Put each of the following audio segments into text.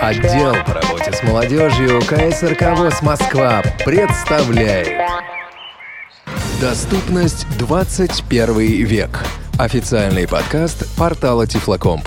Отдел по работе с молодежью КСРК ВОЗ Москва представляет Доступность 21 век. Официальный подкаст портала Тифлокомп.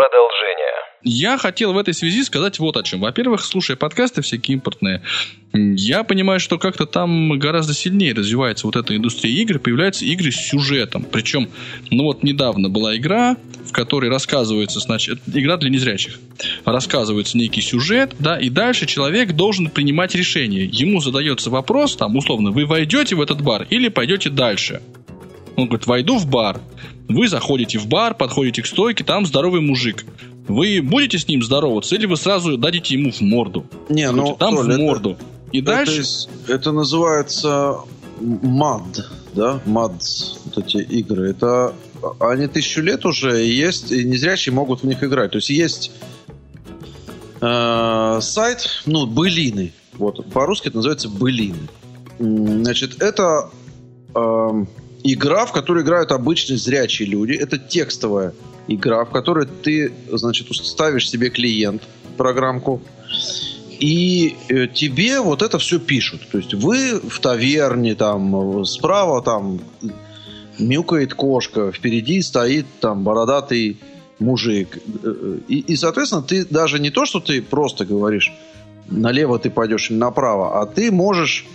Продолжение. Я хотел в этой связи сказать вот о чем. Во-первых, слушая подкасты всякие импортные, я понимаю, что как-то там гораздо сильнее развивается вот эта индустрия игр, появляются игры с сюжетом. Причем, ну вот недавно была игра, в которой рассказывается, значит, игра для незрячих. Рассказывается некий сюжет, да, и дальше человек должен принимать решение. Ему задается вопрос, там, условно, вы войдете в этот бар или пойдете дальше? Он говорит, войду в бар. Вы заходите в бар, подходите к стойке, там здоровый мужик. Вы будете с ним здороваться или вы сразу дадите ему в морду? Не, ну, там Толь, в морду. И это, дальше... Это, это называется мад, да, мад, вот эти игры. Это они тысячу лет уже есть, и незрячие могут в них играть. То есть есть э, сайт, ну, былины. Вот, по-русски это называется былины. Значит, это э, игра, в которой играют обычные зрячие люди. Это текстовая игра, в которой ты, значит, ставишь себе клиент, программку, и э, тебе вот это все пишут. То есть вы в таверне, там, справа там мяукает кошка, впереди стоит там бородатый мужик. И, и, соответственно, ты даже не то, что ты просто говоришь, налево ты пойдешь или направо, а ты можешь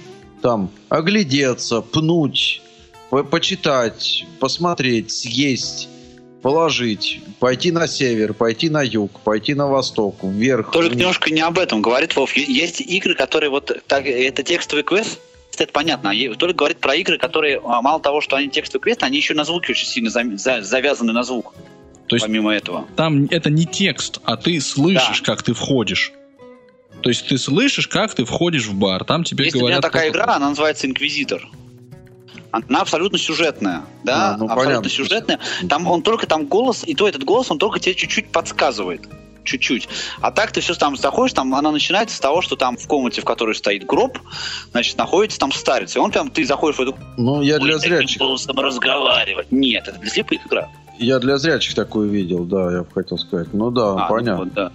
там оглядеться, пнуть, почитать, посмотреть, съесть, положить, пойти на север, пойти на юг, пойти на восток, вверх. Только вниз. немножко не об этом говорит Вов. Есть игры, которые вот так, это текстовый квест, это понятно. Только говорит про игры, которые а, мало того, что они текстовый квест, они еще на звуки очень сильно завязаны на звук. То есть помимо этого. Там это не текст, а ты слышишь, да. как ты входишь. То есть ты слышишь, как ты входишь в бар. Там тебе Есть говорят. у меня такая игра, она называется Инквизитор она абсолютно сюжетная, да, а, ну, абсолютно понятно. сюжетная. Там он только там голос, и то этот голос, он только тебе чуть-чуть подсказывает чуть-чуть. А так ты все там заходишь, там она начинается с того, что там в комнате, в которой стоит гроб, значит, находится там старец. И он прям, ты заходишь в эту... Ну, я для зрячих. голосом разговаривать. Нет, это для слепых игра. Я для зрячих такую видел, да, я бы хотел сказать. Ну да, а, понятно. Ну, вот, да.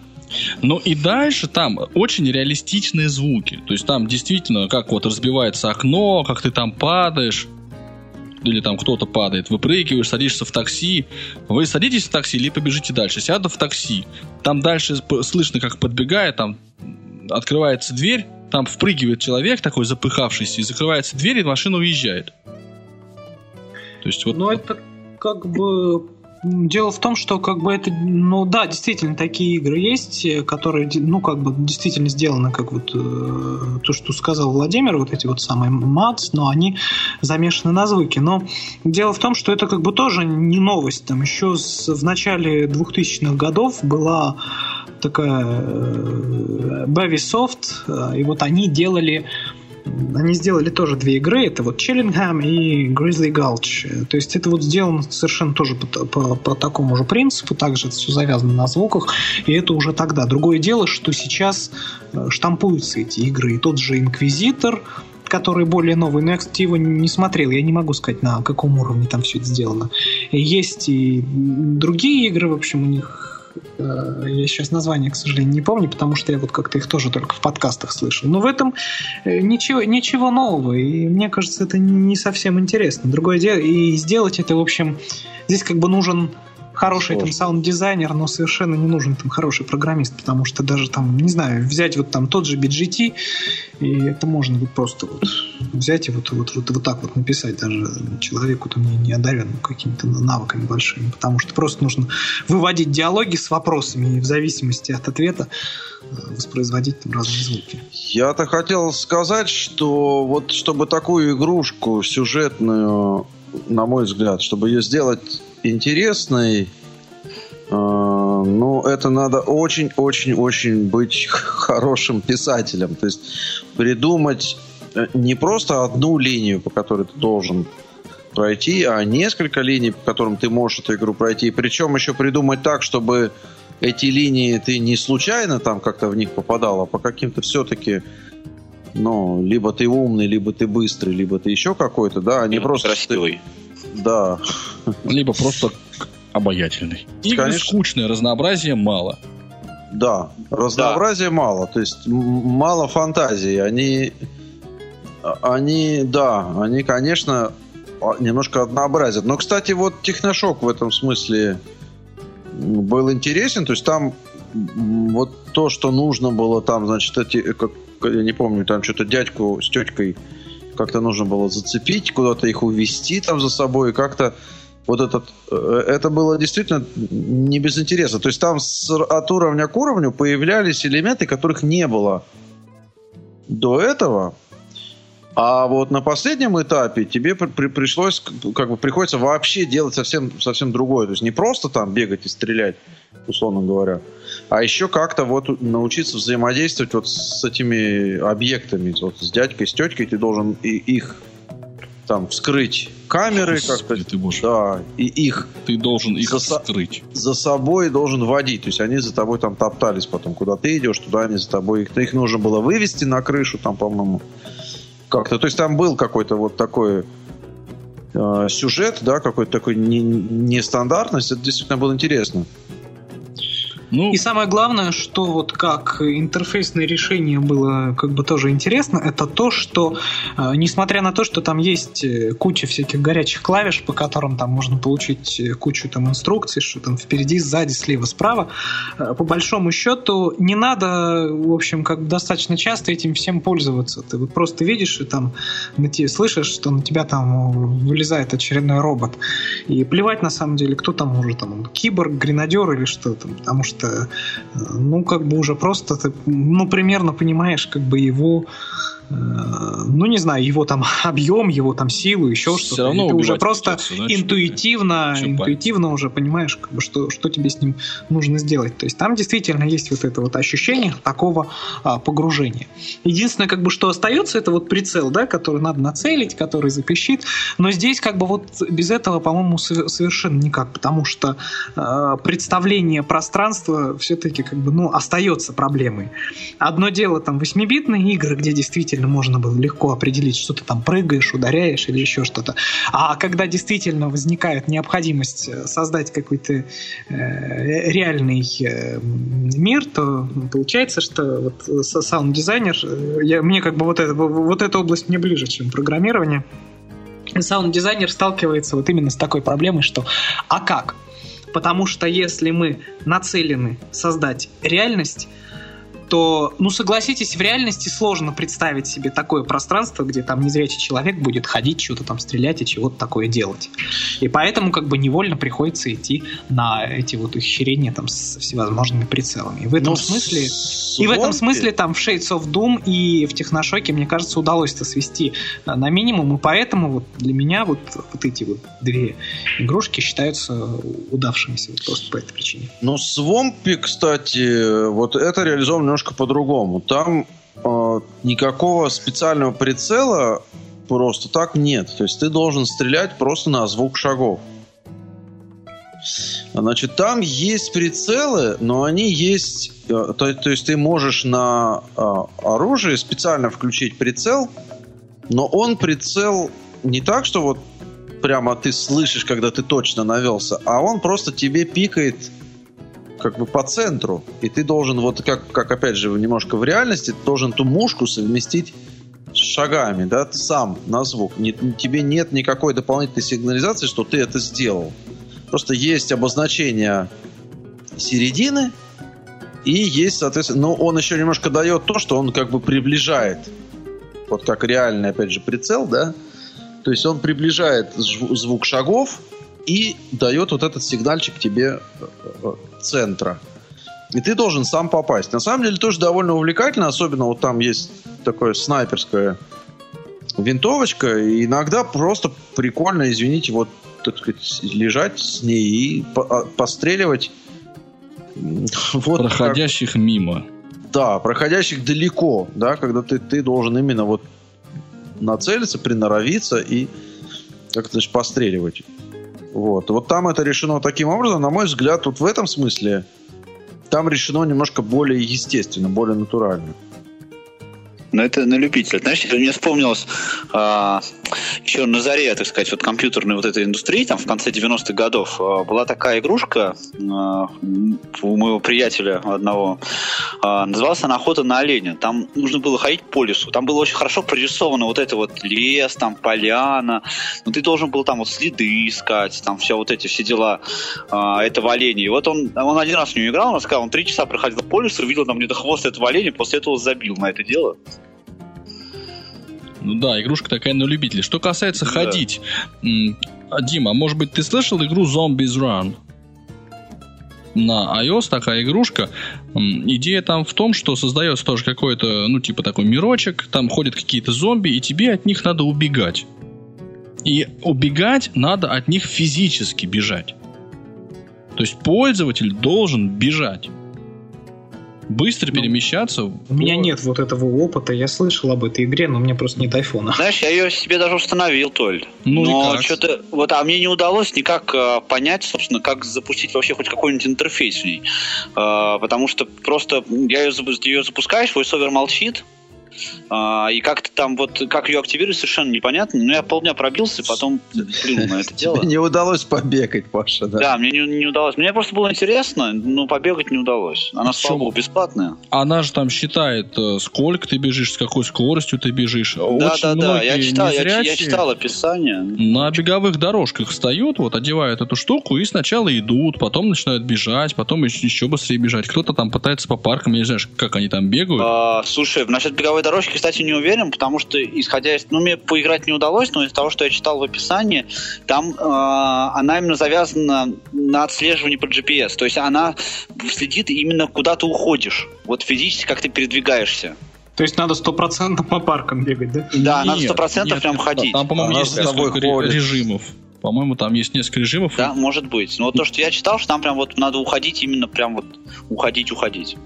Ну и дальше там очень реалистичные звуки. То есть там действительно, как вот разбивается окно, как ты там падаешь или там кто-то падает, выпрыгиваешь, садишься в такси, вы садитесь в такси или побежите дальше. Сяду в такси. Там дальше слышно, как подбегает, там открывается дверь, там впрыгивает человек такой запыхавшийся, и закрывается дверь, и машина уезжает. То есть вот... Ну, это как бы Дело в том, что как бы это, ну да, действительно такие игры есть, которые, ну как бы действительно сделаны, как вот э, то, что сказал Владимир, вот эти вот самые МАЦ, но они замешаны на звуке. Но дело в том, что это как бы тоже не новость. Там еще с, в начале 2000-х годов была такая э, Bavisoft, э, и вот они делали они сделали тоже две игры, это вот Chillingham и Grizzly Gulch. То есть это вот сделано совершенно тоже по, по, по такому же принципу, также это все завязано на звуках, и это уже тогда. Другое дело, что сейчас э, штампуются эти игры, и тот же Инквизитор, который более новый, но я, кстати, его не смотрел, я не могу сказать, на каком уровне там все это сделано. Есть и другие игры, в общем, у них я сейчас название, к сожалению, не помню, потому что я вот как-то их тоже только в подкастах слышу. Но в этом э, ничего, ничего нового, и мне кажется, это не совсем интересно. Другое дело, и сделать это, в общем, здесь как бы нужен хороший там саунд-дизайнер, но совершенно не нужен там хороший программист, потому что даже там, не знаю, взять вот там тот же BGT, и это можно вот просто вот взять и вот, вот, вот, вот так вот написать даже человеку там не, не одаренному какими-то навыками большими, потому что просто нужно выводить диалоги с вопросами и в зависимости от ответа э, воспроизводить там разные звуки. Я-то хотел сказать, что вот чтобы такую игрушку сюжетную, на мой взгляд, чтобы ее сделать интересной, э, ну, это надо очень-очень-очень быть хорошим писателем. То есть придумать э, не просто одну линию, по которой ты должен пройти, а несколько линий, по которым ты можешь эту игру пройти. Причем еще придумать так, чтобы эти линии ты не случайно там как-то в них попадал, а по каким-то все-таки ну, либо ты умный, либо ты быстрый, либо ты еще какой-то, да, а не просто... Красивый. Ты... Да. Либо просто обаятельный. Игры Конечно. скучные, разнообразия мало. Да, разнообразия да. мало, то есть мало фантазии. Они, они, да, они, конечно, а, немножко однообразят. Но, кстати, вот Техношок в этом смысле был интересен. То есть там вот то, что нужно было там, значит, эти, как, я не помню, там что-то дядьку с теткой как-то нужно было зацепить, куда-то их увести там за собой, и как-то вот этот, э, это было действительно не без интереса. То есть там с, от уровня к уровню появлялись элементы, которых не было до этого. А вот на последнем этапе тебе при, пришлось, как бы приходится вообще делать совсем, совсем другое. То есть не просто там бегать и стрелять, условно говоря, а еще как-то вот научиться взаимодействовать вот с этими объектами. Вот с дядькой, с теткой ты должен и их там вскрыть камеры как-то. Ты можешь. Да, и их. Ты должен их за, вскрыть. За собой должен водить. То есть они за тобой там топтались потом. Куда ты идешь, туда они за тобой. Их, их нужно было вывести на крышу там, по-моему как-то. То есть там был какой-то вот такой э, сюжет, да, какой-то такой нестандартность. Это действительно было интересно. Ну... И самое главное, что вот как интерфейсное решение было как бы тоже интересно, это то, что э, несмотря на то, что там есть э, куча всяких горячих клавиш, по которым там можно получить э, кучу там инструкций, что там впереди, сзади, слева, справа, по большому счету не надо, в общем, как бы достаточно часто этим всем пользоваться. Ты вот просто видишь и там на тебе слышишь, что на тебя там вылезает очередной робот. И плевать на самом деле, кто там уже там, киборг, гренадер или что там, потому что что, ну, как бы уже просто ты, ну, примерно понимаешь, как бы его Э, ну не знаю, его там объем, его там силу, еще что-то. Все равно ты уже просто да, интуитивно, интуитивно уже понимаешь, как бы, что, что тебе с ним нужно сделать. То есть там действительно есть вот это вот ощущение такого а, погружения. Единственное, как бы, что остается, это вот прицел, да, который надо нацелить, который запищит. Но здесь как бы вот без этого, по-моему, совершенно никак, потому что а, представление пространства все-таки как бы, ну, остается проблемой. Одно дело там 8-битные игры, где действительно действительно можно было легко определить, что ты там прыгаешь, ударяешь или еще что-то. А когда действительно возникает необходимость э, создать какой-то э, реальный э, мир, то получается, что вот саунд-дизайнер, э, я, мне как бы вот, это, вот эта область мне ближе, чем программирование. Саунд-дизайнер сталкивается вот именно с такой проблемой, что а как? Потому что если мы нацелены создать реальность, то, ну, согласитесь, в реальности сложно представить себе такое пространство, где там незрячий человек будет ходить, что-то там стрелять и чего-то такое делать. И поэтому как бы невольно приходится идти на эти вот ухищрения там с всевозможными прицелами. И в этом ну, смысле... И в этом смысле там в Shades of Doom и в Техношоке, мне кажется, удалось это свести э, на минимум, и поэтому вот для меня вот, вот эти вот две игрушки считаются удавшимися вот просто по этой причине. Ну, Свомпи, кстати, вот это реализовано немножко по-другому. Там э, никакого специального прицела просто так нет. То есть ты должен стрелять просто на звук шагов. Значит, там есть прицелы, но они есть... Э, то, то есть ты можешь на э, оружие специально включить прицел, но он прицел не так, что вот прямо ты слышишь, когда ты точно навелся, а он просто тебе пикает как бы по центру. И ты должен, вот как, как опять же, немножко в реальности, ты должен ту мушку совместить с шагами, да, сам на звук. Не, тебе нет никакой дополнительной сигнализации, что ты это сделал. Просто есть обозначение середины, и есть, соответственно, но он еще немножко дает то, что он как бы приближает, вот как реальный, опять же, прицел, да, то есть он приближает звук шагов, и дает вот этот сигнальчик тебе э, э, центра. И ты должен сам попасть. На самом деле тоже довольно увлекательно, особенно вот там есть такое снайперская винтовочка, и иногда просто прикольно, извините, вот, так сказать, лежать с ней и по- а, постреливать вот проходящих как... мимо. Да, проходящих далеко, да, когда ты, ты должен именно вот нацелиться, приноровиться и как-то значит, постреливать. Вот. Вот там это решено таким образом, на мой взгляд, вот в этом смысле там решено немножко более естественно, более натурально. Но это на любителя. Знаешь, мне вспомнилось а, еще на заре, так сказать, вот компьютерной вот этой индустрии, там в конце 90-х годов, а, была такая игрушка а, у моего приятеля одного, а, называлась она «Охота на оленя». Там нужно было ходить по лесу. Там было очень хорошо прорисовано вот это вот лес, там поляна. Но ты должен был там вот следы искать, там все вот эти все дела этого оленя. И вот он, он один раз в нее играл, он сказал, он три часа проходил по лесу, увидел там где-то хвост этого оленя, после этого забил на это дело. Ну да, игрушка такая на любителей. Что касается да. ходить, Дима, может быть, ты слышал игру Zombies Run? на iOS такая игрушка. Идея там в том, что создается тоже какой-то, ну, типа такой мирочек, там ходят какие-то зомби, и тебе от них надо убегать. И убегать надо от них физически бежать. То есть пользователь должен бежать быстро ну, перемещаться. У меня нет вот этого опыта. Я слышал об этой игре, но у меня просто нет айфона. Знаешь, я ее себе даже установил, Толь. Ну, но что-то. Вот, а мне не удалось никак э, понять, собственно, как запустить вообще хоть какой-нибудь интерфейс в ней. Э, потому что просто я ее, ее запускаешь, VoiceOver молчит, а, и как-то там вот, как ее активировать, совершенно непонятно. Но я полдня пробился, потом плюнул на это дело. Не удалось побегать, Паша, да? Да, мне не, не удалось. Мне просто было интересно, но побегать не удалось. Она, слава богу, бесплатная. Она же там считает, э, сколько ты бежишь, с какой скоростью ты бежишь. Да, Очень да, да. Я читал, я, я читал описание. На беговых дорожках встают, вот одевают эту штуку и сначала идут, потом начинают бежать, потом еще, еще быстрее бежать. Кто-то там пытается по паркам, я не знаю, как они там бегают. А, слушай, насчет беговой дорожки, кстати, не уверен, потому что, исходя из... Ну, мне поиграть не удалось, но из того, что я читал в описании, там э, она именно завязана на отслеживании по GPS. То есть она следит именно куда ты уходишь. Вот физически, как ты передвигаешься. То есть надо стопроцентно по паркам бегать, да? Да, нет, надо сто процентов прям ходить. Там, по-моему, есть несколько режимов. По-моему, там есть несколько режимов. Да, может быть. Но вот то, что я читал, что там прям вот надо уходить, именно прям вот уходить, уходить.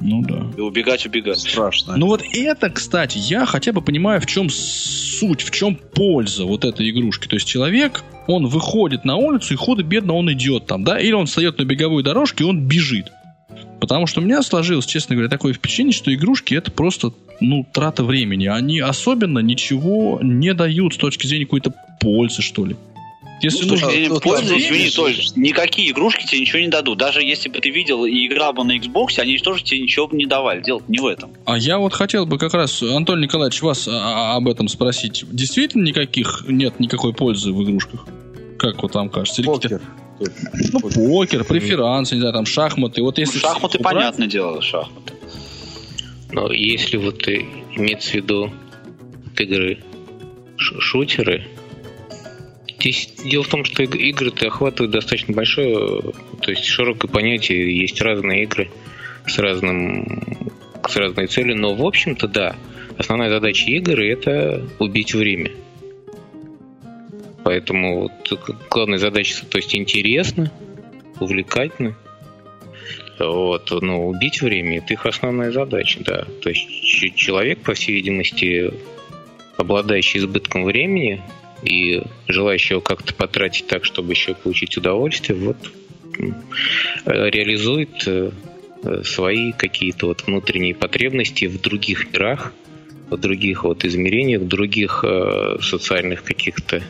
Ну да. И убегать, убегать. Страшно. Ну вот это, кстати, я хотя бы понимаю, в чем суть, в чем польза вот этой игрушки. То есть человек, он выходит на улицу и худо-бедно он идет там, да, или он встает на беговую дорожку и он бежит. Потому что у меня сложилось, честно говоря, такое впечатление, что игрушки это просто, ну, трата времени. Они особенно ничего не дают с точки зрения какой-то пользы, что ли. Если ну, нужно... Слушай, пользу, извини, Толь, никакие игрушки тебе ничего не дадут. Даже если бы ты видел и играл бы на Xbox, они тоже тебе ничего бы не давали. Дело не в этом. А я вот хотел бы как раз, Антон Николаевич, вас а, а, об этом спросить. Действительно никаких нет никакой пользы в игрушках? Как вот вам кажется? Покер. Ну, покер, преферансы, не знаю, там шахматы. Вот если ну, шахматы, убрать... понятное дело, шахматы. Но если вот имеется в виду игры шутеры, Здесь дело в том, что игры-то охватывают достаточно большое, то есть широкое понятие, есть разные игры с разным с разной целью, но в общем-то да, основная задача игры это убить время. Поэтому главная задача, то есть интересно, увлекательно. Вот, но убить время это их основная задача, да. То есть человек, по всей видимости, обладающий избытком времени, и желающего как-то потратить так, чтобы еще получить удовольствие, вот реализует э, свои какие-то вот внутренние потребности в других мирах, в других вот измерениях, в других э, социальных каких-то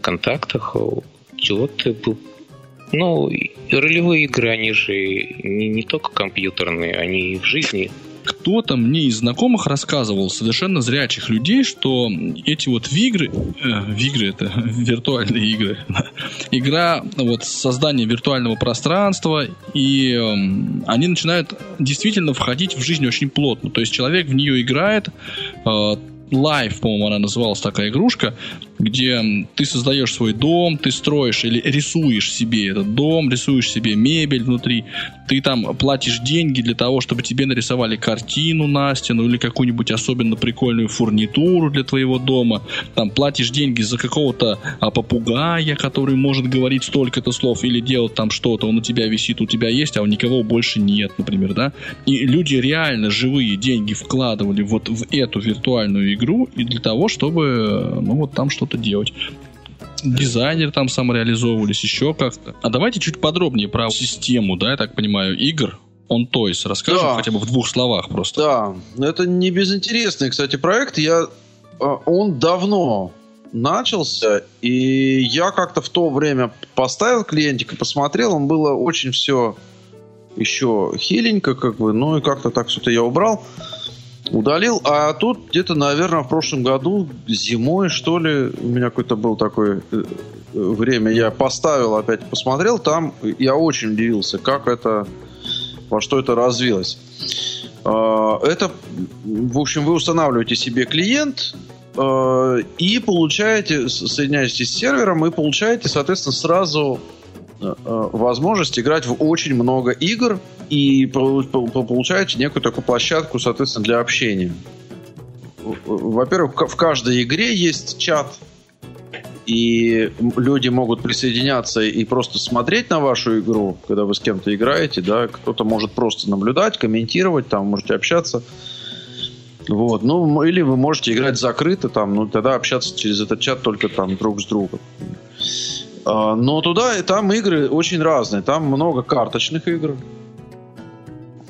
контактах. Вот, ну, ролевые игры, они же не, не только компьютерные, они и в жизни кто-то мне из знакомых рассказывал, совершенно зрячих людей, что эти вот вигры, э, вигры это виртуальные игры, игра вот создание виртуального пространства, и э, они начинают действительно входить в жизнь очень плотно. То есть человек в нее играет, э, Life, по-моему, она называлась такая игрушка, где ты создаешь свой дом, ты строишь или рисуешь себе этот дом, рисуешь себе мебель внутри, ты там платишь деньги для того, чтобы тебе нарисовали картину на стену или какую-нибудь особенно прикольную фурнитуру для твоего дома, там платишь деньги за какого-то а, попугая, который может говорить столько-то слов или делать там что-то, он у тебя висит, у тебя есть, а у никого больше нет, например, да, и люди реально живые деньги вкладывали вот в эту виртуальную игру и для того, чтобы, ну, вот там что-то делать дизайнер там самореализовывались, еще как-то. А давайте чуть подробнее про систему, да, я так понимаю, игр. Он Toys расскажем да. хотя бы в двух словах просто. Да, это не безинтересный, кстати, проект. Я, а, он давно начался, и я как-то в то время поставил клиентик и посмотрел, он было очень все еще хиленько, как бы, ну и как-то так это я убрал удалил. А тут где-то, наверное, в прошлом году, зимой, что ли, у меня какое-то было такое э, время, я поставил, опять посмотрел, там я очень удивился, как это, во что это развилось. А, это, в общем, вы устанавливаете себе клиент, э, и получаете, соединяетесь с сервером, и получаете, соответственно, сразу Э, э, возможность играть в очень много игр и получаете некую такую площадку, соответственно, для общения. Во-первых, в каждой игре есть чат, и люди могут присоединяться и просто смотреть на вашу игру, когда вы с кем-то играете, да, кто-то может просто наблюдать, комментировать, там можете общаться. Вот, ну, или вы можете играть закрыто, там, ну, тогда общаться через этот чат только там друг с другом. А, но туда и там игры очень разные. Там много карточных игр.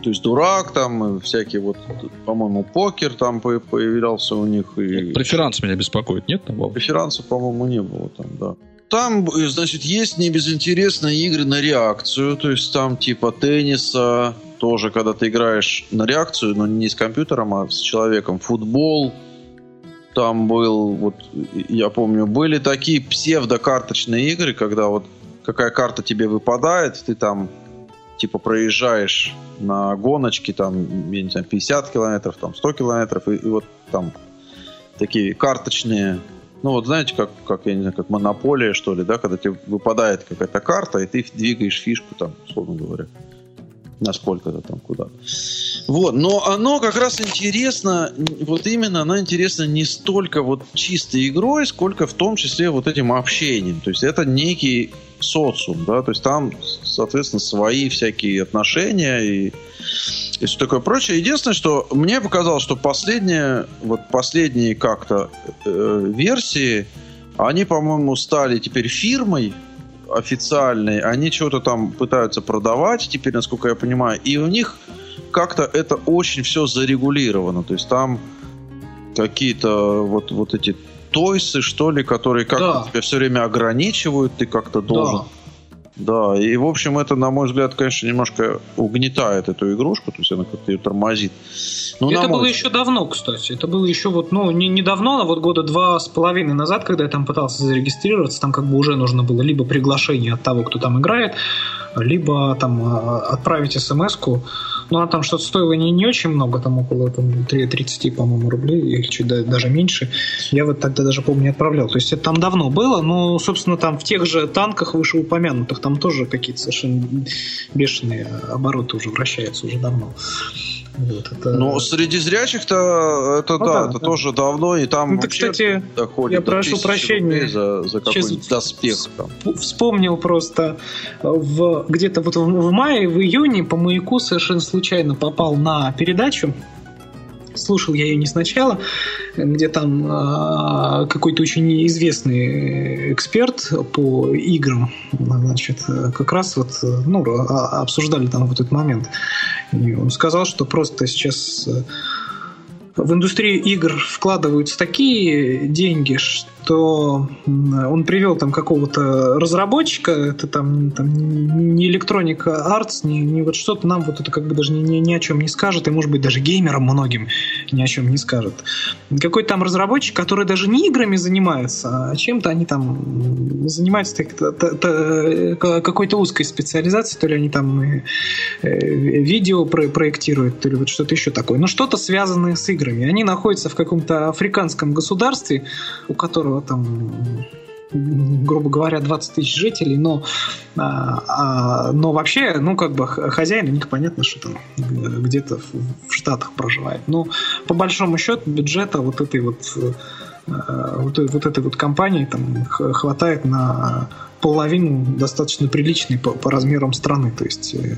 То есть дурак там, всякие вот, по-моему, покер там появлялся у них. И... Преферанс меня беспокоит, нет? Там Преферанса, по-моему, не было там, да. Там, значит, есть небезынтересные игры на реакцию, то есть там типа тенниса, тоже когда ты играешь на реакцию, но не с компьютером, а с человеком. Футбол, там был, вот я помню, были такие псевдокарточные игры, когда вот какая карта тебе выпадает, ты там типа проезжаешь на гоночке, там, я не знаю, 50 километров, там, 100 километров, и, и вот там такие карточные, ну вот знаете, как, как, я не знаю, как монополия, что ли, да, когда тебе выпадает какая-то карта, и ты двигаешь фишку там, условно говоря насколько-то там куда-то. Вот, но оно как раз интересно, вот именно оно интересно не столько вот чистой игрой, сколько в том числе вот этим общением. То есть это некий социум, да, то есть там, соответственно, свои всякие отношения и, и все такое прочее. Единственное, что мне показалось, что последние, вот последние как-то э, версии, они, по-моему, стали теперь фирмой, официальные, они что-то там пытаются продавать, теперь, насколько я понимаю, и у них как-то это очень все зарегулировано. То есть там какие-то вот, вот эти тойсы, что ли, которые как-то да. тебя все время ограничивают, ты как-то должен. Да. Да, и в общем это, на мой взгляд, конечно, немножко угнетает эту игрушку, то есть она как-то ее тормозит. Ну, это было еще давно, кстати. Это было еще вот, ну, не недавно, а вот года два с половиной назад, когда я там пытался зарегистрироваться, там как бы уже нужно было либо приглашение от того, кто там играет, либо там а, отправить смс-ку. Ну, а там что-то стоило не, не очень много, там около там, 30, по-моему, рублей, или чуть даже меньше. Я вот тогда даже, помню, не отправлял. То есть это там давно было, но, собственно, там в тех же танках вышеупомянутых там тоже какие-то совершенно бешеные обороты уже вращаются уже давно. Вот, это... Ну, среди зрячих-то это ну, да, да, это да. тоже давно, и там это, кстати, я прошу прощения за, за какой-нибудь доспех. Там. Вспомнил просто в, где-то вот в, в мае, в июне по маяку совершенно случайно попал на передачу слушал я ее не сначала, где там э, какой-то очень известный эксперт по играм, значит, как раз вот, ну, обсуждали там вот этот момент. И он сказал, что просто сейчас в индустрию игр вкладываются такие деньги, что он привел там какого-то разработчика, это там, там не Electronic Arts, не, не вот что-то нам вот это как бы даже ни, ни, ни о чем не скажет, и может быть даже геймерам многим ни о чем не скажет. Какой-то там разработчик, который даже не играми занимается, а чем-то они там занимаются какой-то узкой специализацией, то ли они там э, видео проектируют, то ли вот что-то еще такое. Но что-то связанное с играми. Они находятся в каком-то африканском государстве, у которого там грубо говоря, 20 тысяч жителей, но, а, а, но вообще, ну, как бы хозяин у них понятно, что там где-то в, в Штатах проживает. Но по большому счету бюджета вот этой вот э, вот, вот этой вот компании там хватает на половину достаточно приличной по, по размерам страны. То есть э,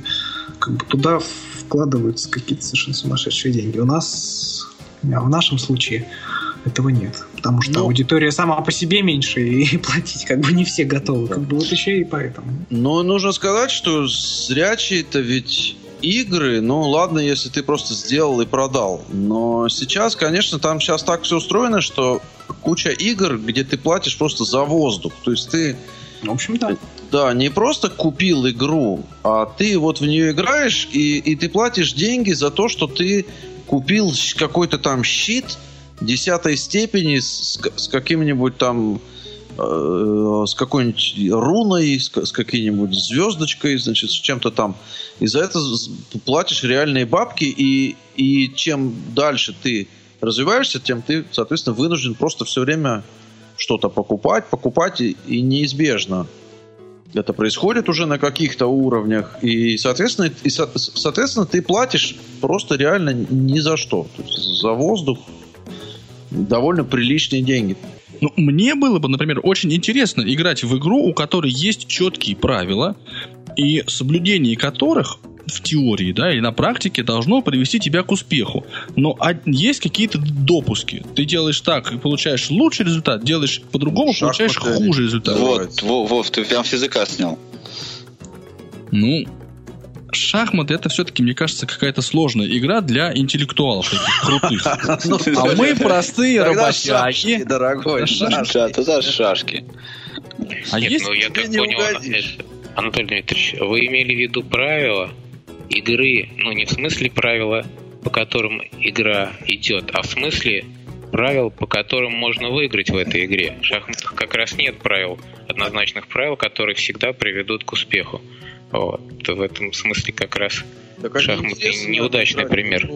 как бы туда вкладываются какие-то совершенно сумасшедшие деньги. У нас, в нашем случае, этого нет. Потому что ну, аудитория сама по себе меньше, и платить как бы не все готовы. Как бы вот еще и поэтому. Но нужно сказать, что зрячие-то ведь игры, ну ладно, если ты просто сделал и продал. Но сейчас, конечно, там сейчас так все устроено, что куча игр, где ты платишь просто за воздух. То есть ты... В общем, да. Да, не просто купил игру, а ты вот в нее играешь, и, и ты платишь деньги за то, что ты купил какой-то там щит, десятой степени с, с каким-нибудь там э, с какой-нибудь руной, с, с какой-нибудь звездочкой, значит, с чем-то там. И за это платишь реальные бабки, и, и чем дальше ты развиваешься, тем ты, соответственно, вынужден просто все время что-то покупать, покупать, и, и неизбежно это происходит уже на каких-то уровнях, и, соответственно, и, соответственно, ты платишь просто реально ни за что. То есть за воздух, довольно приличные деньги. Ну, мне было бы, например, очень интересно играть в игру, у которой есть четкие правила, и соблюдение которых в теории, да, или на практике должно привести тебя к успеху. Но есть какие-то допуски. Ты делаешь так и получаешь лучший результат, делаешь по-другому, получаешь хуже результат. Вот, Вов, ты прям с языка снял. Ну, шахматы это все-таки, мне кажется, какая-то сложная игра для интеллектуалов таких крутых. Ну, а мы простые работяги. Дорогой, шашки. Это шашки. А Нет, ну я так понял, Анатолий Дмитриевич, вы имели в виду правила игры, ну не в смысле правила, по которым игра идет, а в смысле правил, по которым можно выиграть в этой игре. В шахматах как раз нет правил, однозначных правил, которые всегда приведут к успеху. Вот. В этом смысле как раз так шахматы неудачный пример.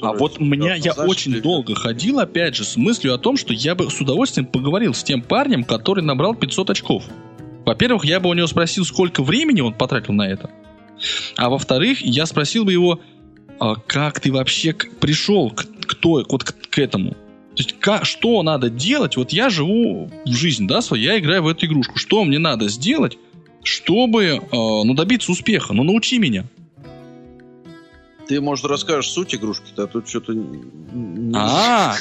А вот у меня я очень долго ходил, опять же, с мыслью о том, что я бы с удовольствием поговорил с тем парнем, который набрал 500 очков. Во-первых, я бы у него спросил, сколько времени он потратил на это. А во-вторых, я спросил бы его, а как ты вообще пришел к, к, той, вот к, к этому. То есть, как, что надо делать? Вот я живу в жизнь, да, свою, я играю в эту игрушку. Что мне надо сделать, чтобы э, ну, добиться успеха. Ну, научи меня. Ты, может, расскажешь суть игрушки, а тут что-то... А,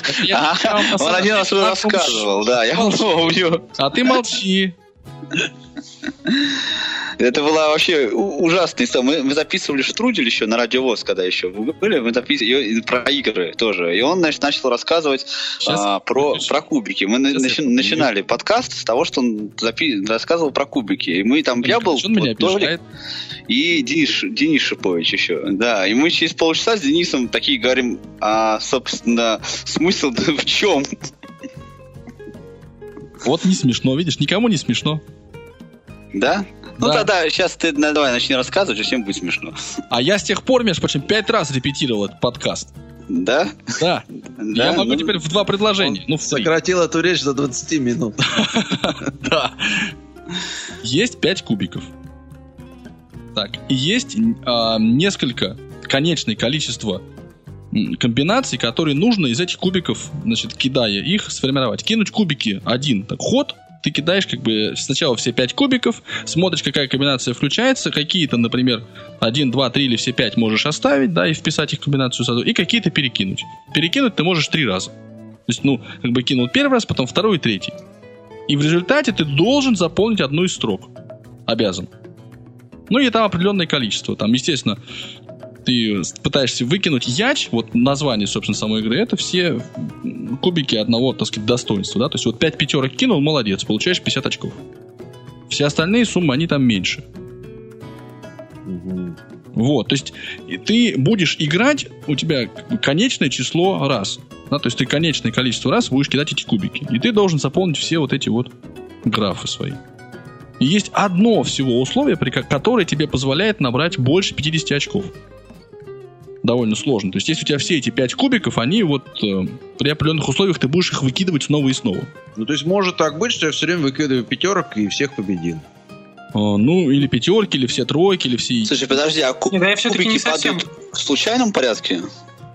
он один раз рассказывал, да, я помню. А ты молчи. Это была вообще ужасная история. Мы, мы записывали Штрудель еще на радиовоз, когда еще были, мы записывали про игры тоже. И он, значит, начал рассказывать а, про, про кубики. Мы начи, начинали подкаст с того, что он запи- рассказывал про кубики. И мы там, я был, вот, меня Толик, и Денис, Денис Шипович еще. Да, и мы через полчаса с Денисом такие говорим, а, собственно, смысл в чем? Вот не смешно, видишь, никому не смешно. Да? Ну да. тогда сейчас ты давай начни рассказывать, всем будет смешно. А я с тех пор, между прочим, пять раз репетировал этот подкаст. Да? Да. да? Я могу ну, теперь в два предложения. Ну, в сократил эту речь до 20 минут. Да. Есть пять кубиков. Так, и есть а, несколько, конечное количество комбинаций, которые нужно из этих кубиков, значит, кидая их, сформировать. Кинуть кубики один, так, ход, ты кидаешь как бы сначала все 5 кубиков, смотришь, какая комбинация включается, какие-то, например, 1, 2, 3 или все 5 можешь оставить, да, и вписать их в комбинацию сразу, и какие-то перекинуть. Перекинуть ты можешь три раза. То есть, ну, как бы кинул первый раз, потом второй и третий. И в результате ты должен заполнить одну из строк. Обязан. Ну и там определенное количество. Там, естественно, ты пытаешься выкинуть яч, вот название, собственно, самой игры, это все кубики одного, так сказать, достоинства, да, то есть вот 5 пятерок кинул, молодец, получаешь 50 очков. Все остальные суммы, они там меньше. Угу. Вот, то есть ты будешь играть, у тебя конечное число раз. Да, то есть ты конечное количество раз будешь кидать эти кубики. И ты должен заполнить все вот эти вот графы свои. И есть одно всего условие, при которое тебе позволяет набрать больше 50 очков. Довольно сложно. То есть, если у тебя все эти пять кубиков, они вот э, при определенных условиях ты будешь их выкидывать снова и снова. Ну, то есть, может так быть, что я все время выкидываю пятерок и всех победил. А, ну, или пятерки, или все тройки, или все... Слушай, подожди, а куб... Нет, я все-таки не совсем... в случайном порядке?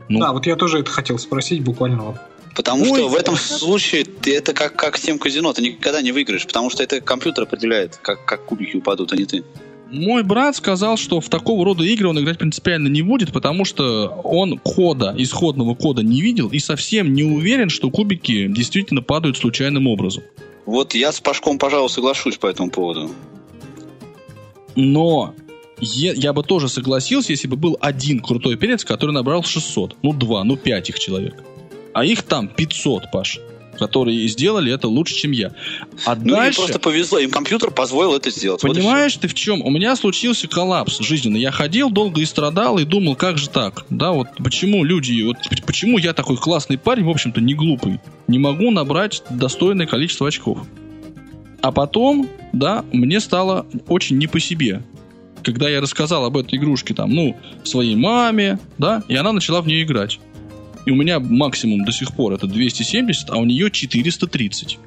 Ну... Да, вот я тоже это хотел спросить буквально. Потому Ой, что в этом случае ты это как, как тем казино, ты никогда не выиграешь, потому что это компьютер определяет, как, как кубики упадут, а не ты. Мой брат сказал, что в такого рода игры он играть принципиально не будет, потому что он кода, исходного кода не видел и совсем не уверен, что кубики действительно падают случайным образом. Вот я с Пашком, пожалуй, соглашусь по этому поводу. Но я, я бы тоже согласился, если бы был один крутой перец, который набрал 600. Ну, два, ну, пять их человек. А их там 500, Паш которые сделали это лучше, чем я. А ну, дальше... Просто повезло, им компьютер позволил это сделать. Понимаешь вот ты в чем? У меня случился коллапс жизненный. Я ходил долго и страдал, и думал, как же так? Да, вот почему люди, вот почему я такой классный парень, в общем-то, не глупый, не могу набрать достойное количество очков. А потом, да, мне стало очень не по себе. Когда я рассказал об этой игрушке, там, ну, своей маме, да, и она начала в нее играть. И у меня максимум до сих пор это 270, а у нее 430.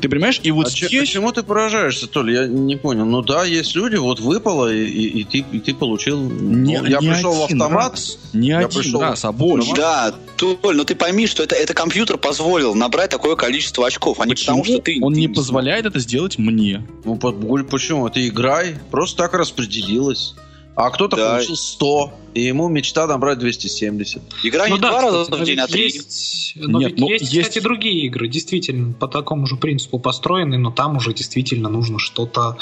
Ты понимаешь? И вот а здесь... Почему ты поражаешься, Толя? Я не понял. Ну да, есть люди, вот выпало, и, и, и, ты, и ты получил... Не, ну, я не пришел в автомат. Раз. Не я один пришел раз, а больше. Да, Толь, ну ты пойми, что это, это компьютер позволил набрать такое количество очков, а не потому, что ты... Он ты не позволяет это сделать мне. Ну почему? Это играй. Просто так распределилось. А кто-то да. получил 100, и ему мечта набрать 270. Игра ну, не да, два раза в день, а три. Есть, но Нет, ну, есть, есть, кстати, другие игры, действительно, по такому же принципу построены, но там уже действительно нужно что-то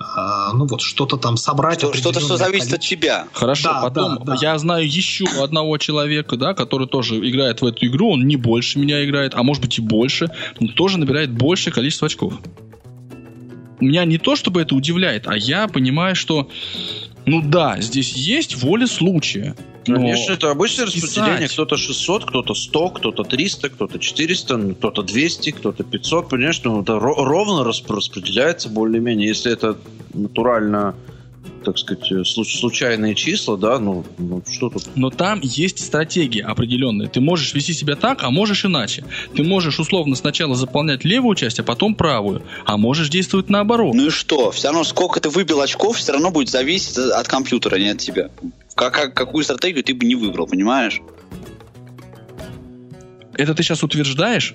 а, ну вот что-то там собрать. Что, что-то, что зависит от тебя. Хорошо, да, потом да, да. я знаю еще одного человека, да, который тоже играет в эту игру, он не больше меня играет, а может быть и больше, но тоже набирает большее количество очков. Меня не то чтобы это удивляет, а я понимаю, что ну да, здесь есть воля случая. Конечно, это обычное распределение. Кто-то 600, кто-то 100, кто-то 300, кто-то 400, ну, кто-то 200, кто-то 500. Понимаешь, ну, это ровно распределяется более-менее. Если это натурально так сказать, э, случайные числа, да, ну, ну что тут? Но там есть стратегия определенная. Ты можешь вести себя так, а можешь иначе. Ты можешь условно сначала заполнять левую часть, а потом правую. А можешь действовать наоборот. Ну и что? Все равно сколько ты выбил очков, все равно будет зависеть от компьютера, а не от тебя. Как, как, какую стратегию ты бы не выбрал, понимаешь? Это ты сейчас утверждаешь?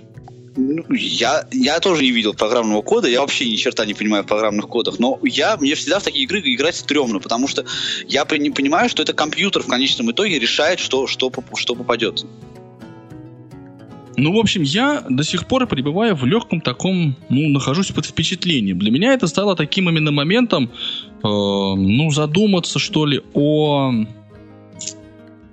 Я, я тоже не видел программного кода, я вообще ни черта не понимаю в программных кодах, но я, мне всегда в такие игры играть стрёмно, потому что я понимаю, что это компьютер в конечном итоге решает, что, что, что попадет. Ну, в общем, я до сих пор пребываю в легком таком, ну, нахожусь под впечатлением. Для меня это стало таким именно моментом, э, ну, задуматься, что ли, о,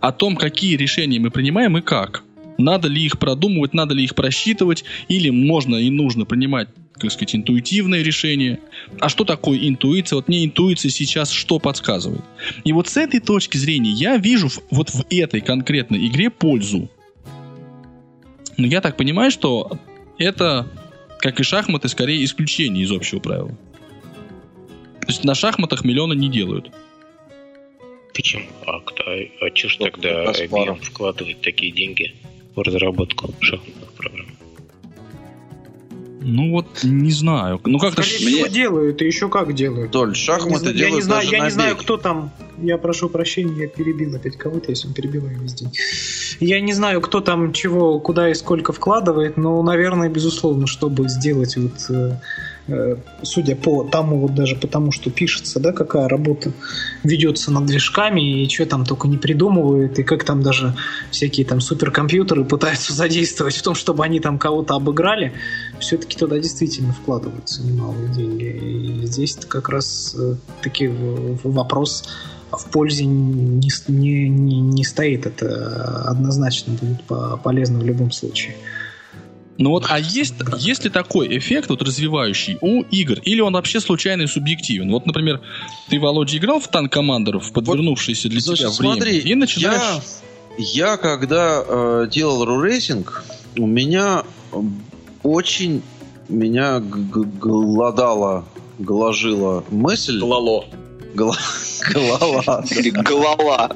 о том, какие решения мы принимаем и как. Надо ли их продумывать, надо ли их просчитывать, или можно и нужно принимать как сказать, интуитивное решение. А что такое интуиция? Вот мне интуиция сейчас что подсказывает? И вот с этой точки зрения я вижу вот в этой конкретной игре пользу. Но я так понимаю, что это, как и шахматы, скорее исключение из общего правила. То есть на шахматах миллиона не делают. Почему? А, кто, а че ж тогда мир вкладывает такие деньги? В разработку шахматных программ? Ну вот, не знаю. Ну как-то... Скорее всего, делают, и еще как делают. Толь, шахматы я делают не знаю, Я не знаю, кто там... Я прошу прощения, я перебил опять кого-то, если он перебиваю весь день. Я не знаю, кто там чего, куда и сколько вкладывает, но, наверное, безусловно, чтобы сделать вот Э, судя по тому, вот даже потому, что пишется, да, какая работа ведется над движками, и что там только не придумывают, и как там даже всякие там суперкомпьютеры пытаются задействовать в том, чтобы они там кого-то обыграли, все-таки туда действительно вкладываются немалые деньги. И здесь как раз э, таки вопрос в пользе не, не, не, не стоит. Это однозначно будет полезно в любом случае. Ну вот, а есть, есть ли такой эффект вот развивающий у игр? Или он вообще случайный и субъективен? Вот, например, ты, Володя, играл в танк командеров в подвернувшееся для вот, тебя время? Смотри, и начинаешь... Я, я когда э, делал рурейсинг, у меня очень меня гладала, гложила мысль... Глало. Голова. Голова.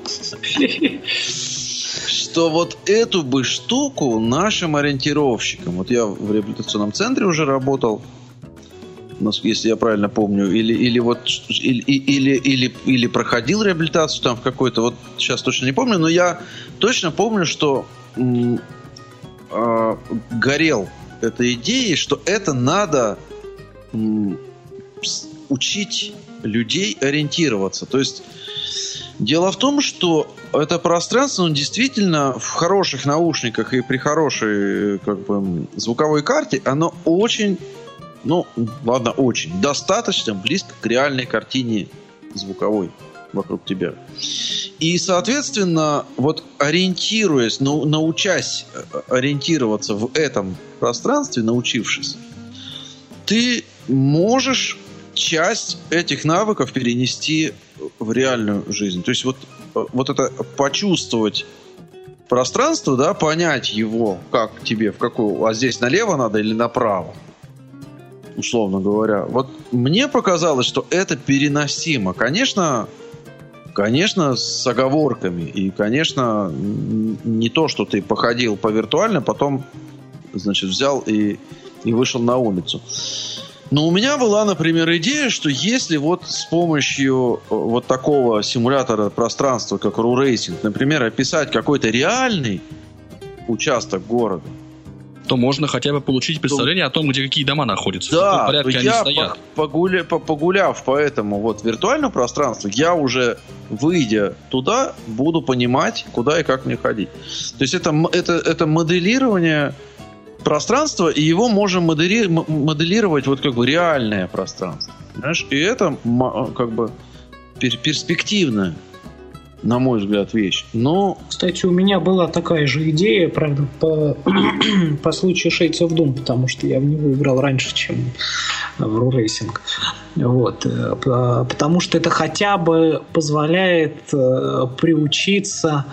Что вот эту бы штуку нашим ориентировщикам, вот я в реабилитационном центре уже работал, если я правильно помню, или, или вот или, или, или, или проходил реабилитацию там в какой-то, вот сейчас точно не помню, но я точно помню, что э, горел этой идеей, что это надо м, учить людей ориентироваться. То есть дело в том, что это пространство, ну, действительно, в хороших наушниках и при хорошей как бы, звуковой карте, оно очень ну, ладно, очень, достаточно близко к реальной картине звуковой вокруг тебя. И, соответственно, вот ориентируясь, ну, научась э, ориентироваться в этом пространстве, научившись, ты можешь часть этих навыков перенести в реальную жизнь. То есть вот, э, вот это почувствовать пространство, да, понять его, как тебе, в какую, а здесь налево надо или направо условно говоря. Вот мне показалось, что это переносимо. Конечно, конечно, с оговорками. И, конечно, не то, что ты походил по виртуально, потом, значит, взял и, и вышел на улицу. Но у меня была, например, идея, что если вот с помощью э, вот такого симулятора пространства, как RuRacing, например, описать какой-то реальный участок города, то можно хотя бы получить представление то... о том, где какие дома находятся, да, в порядке они стоят. Погуля... Погуляв по этому вот виртуальному пространству, я уже, выйдя туда, буду понимать, куда и как мне ходить. То есть это, это, это моделирование пространства, и его можем модели... моделировать вот как бы реальное пространство. Знаешь? И это как бы перспективное на мой взгляд, вещь. Но... Кстати, у меня была такая же идея, правда, по, по случаю Shades of Doom, потому что я в него играл раньше, чем в Рурейсинг. Вот. Э, потому что это хотя бы позволяет э, приучиться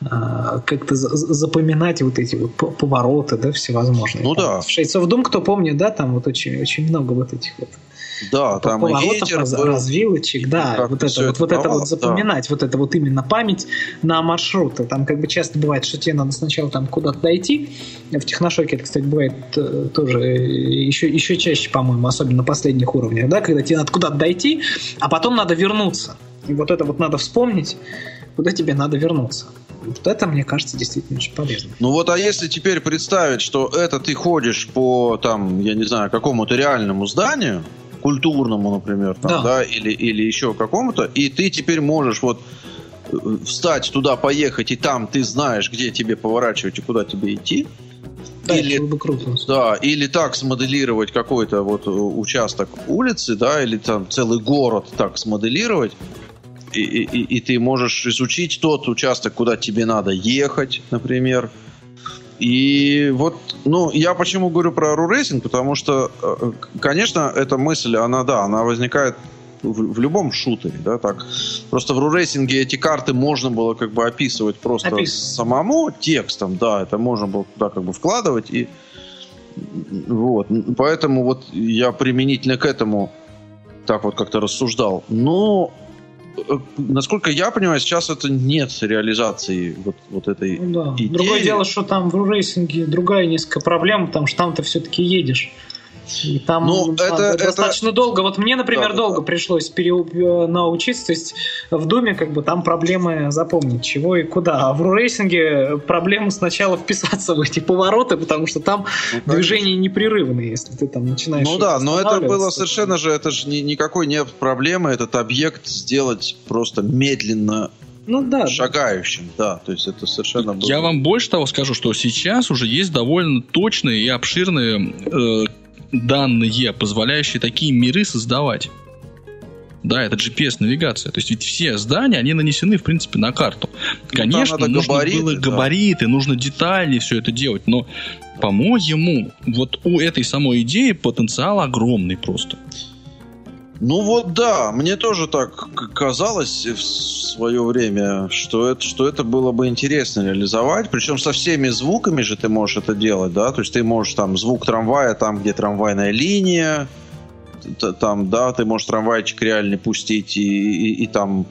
как-то запоминать вот эти вот повороты, да, всевозможные. Ну да. В Shades of Doom, кто помнит, да, там вот очень, очень много вот этих вот да, там ветер раз, был, развилочек, да, вот это вот, вот это вот запоминать, да. вот это вот именно память на маршруты. Там как бы часто бывает, что тебе надо сначала там куда-то дойти. В техношоке это, кстати, бывает э, тоже еще, еще чаще, по-моему, особенно на последних уровнях, да, когда тебе надо куда-то дойти, а потом надо вернуться. И вот это вот надо вспомнить, куда тебе надо вернуться. Вот это, мне кажется, действительно очень полезно. Ну вот, а если теперь представить, что это ты ходишь по, там, я не знаю, какому-то реальному зданию, культурному, например, там, да. да, или, или еще какому-то, и ты теперь можешь вот э, встать туда, поехать, и там ты знаешь, где тебе поворачивать и куда тебе идти. Да, или, бы круто. Да, или так смоделировать какой-то вот э, участок улицы, да, или там целый город так смоделировать, и, и, и ты можешь изучить тот участок, куда тебе надо ехать, например, и вот, ну, я почему говорю про рурейсинг, потому что, э, конечно, эта мысль, она, да, она возникает в, в любом шутере, да, так. Просто в рурейсинге эти карты можно было как бы описывать просто Опис... самому текстом, да, это можно было туда как бы вкладывать и вот, поэтому вот я применительно к этому так вот как-то рассуждал. Но насколько я понимаю, сейчас это нет реализации вот, вот этой ну, да. идеи. Другое дело, что там в рейсинге другая несколько проблем, потому что там ты все-таки едешь. И там ну, это, достаточно это... долго. Вот мне, например, да, долго да. пришлось пере... Э, научиться. То есть в Думе как бы там проблемы запомнить, чего и куда. А в рейсинге проблема сначала вписаться в эти повороты, потому что там ну, движение непрерывное, если ты там начинаешь. Ну да, но это было совершенно же, это же ни, никакой не проблемы этот объект сделать просто медленно ну да. Шагающим, да. То есть это совершенно было... Я вам больше того скажу, что сейчас уже есть довольно точные и обширные э, данные, позволяющие такие миры создавать. Да, это GPS-навигация. То есть ведь все здания, они нанесены, в принципе, на карту. Ну, Конечно, ну, нужно габариты, было габариты, да. нужно детали все это делать, но, по-моему, вот у этой самой идеи потенциал огромный просто. Ну вот да, мне тоже так казалось в свое время, что это, что это было бы интересно реализовать. Причем со всеми звуками же ты можешь это делать, да? То есть ты можешь там звук трамвая там, где трамвайная линия, там, да, ты можешь трамвайчик реально пустить и, и, и там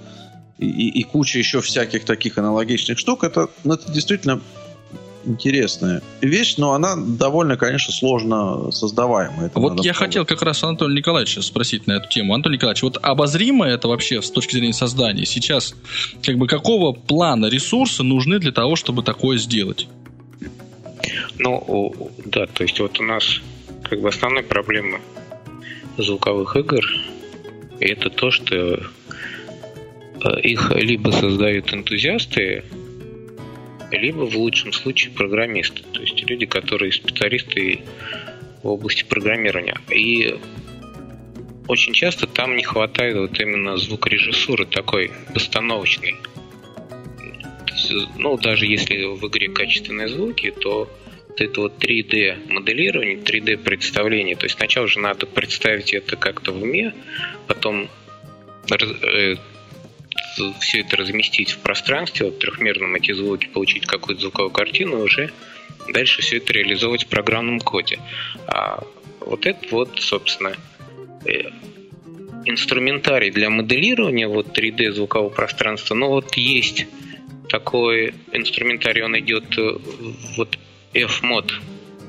и, и куча еще всяких таких аналогичных штук. Это, ну, это действительно интересная вещь, но она довольно, конечно, сложно создаваемая. Это вот я хотел как раз Анатолия Николаевича спросить на эту тему. Анатолий Николаевич, вот обозримо это вообще с точки зрения создания? Сейчас как бы какого плана ресурсы нужны для того, чтобы такое сделать? Ну, да, то есть вот у нас как бы основная проблема звуковых игр это то, что э, их либо создают энтузиасты, либо в лучшем случае программисты, то есть люди, которые специалисты в области программирования. И очень часто там не хватает вот именно звукорежиссуры такой постановочной. Ну, даже если в игре качественные звуки, то вот это вот 3D моделирование, 3D представление, то есть сначала же надо представить это как-то в уме, потом э, все это разместить в пространстве, вот, трехмерном эти звуки, получить какую-то звуковую картину, уже дальше все это реализовывать в программном коде. А вот это вот, собственно, э, инструментарий для моделирования вот 3D звукового пространства, но вот есть такой инструментарий, он идет э, вот Fmod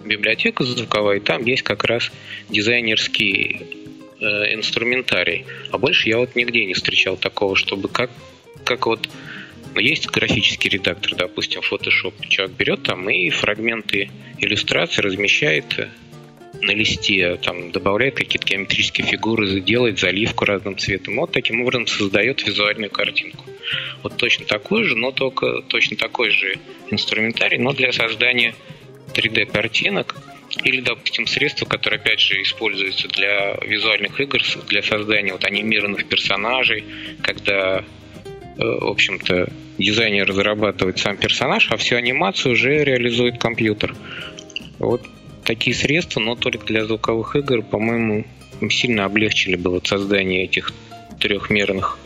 библиотека звуковая, и там есть как раз дизайнерский э, инструментарий. А больше я вот нигде не встречал такого, чтобы как, как вот ну, есть графический редактор, допустим, Photoshop. Человек берет там и фрагменты иллюстрации размещает на листе, там добавляет какие-то геометрические фигуры, делает заливку разным цветом. Вот таким образом создает визуальную картинку. Вот точно такой же, но только точно такой же инструментарий, но для создания 3D картинок или, допустим, средства, которые, опять же, используются для визуальных игр, для создания вот анимированных персонажей, когда, э, в общем-то, дизайнер разрабатывает сам персонаж, а всю анимацию уже реализует компьютер. Вот такие средства, но только для звуковых игр, по-моему, сильно облегчили бы вот создание этих трехмерных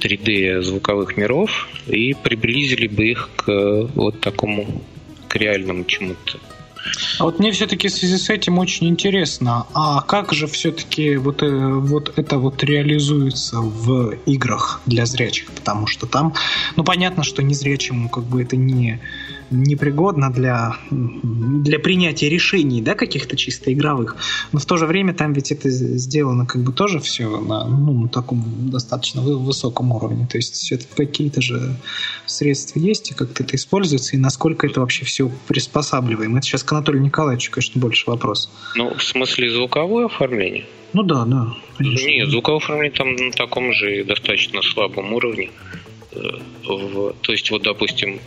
3D звуковых миров и приблизили бы их к вот такому к реальному чему-то. А вот мне все-таки в связи с этим очень интересно, а как же все-таки вот, э, вот это вот реализуется в играх для зрячих? Потому что там, ну понятно, что незрячему как бы это не непригодно для, для принятия решений, да, каких-то чисто игровых. Но в то же время там ведь это сделано как бы тоже все на, ну, на таком достаточно высоком уровне. То есть все какие-то же средства есть, и как-то это используется, и насколько это вообще все приспосабливаем. Это сейчас к Анатолию Николаевичу, конечно, больше вопрос. Ну, в смысле звуковое оформление? Ну да, да. Конечно. Нет, звуковое оформление там на таком же достаточно слабом уровне. Э, в, то есть, вот, допустим,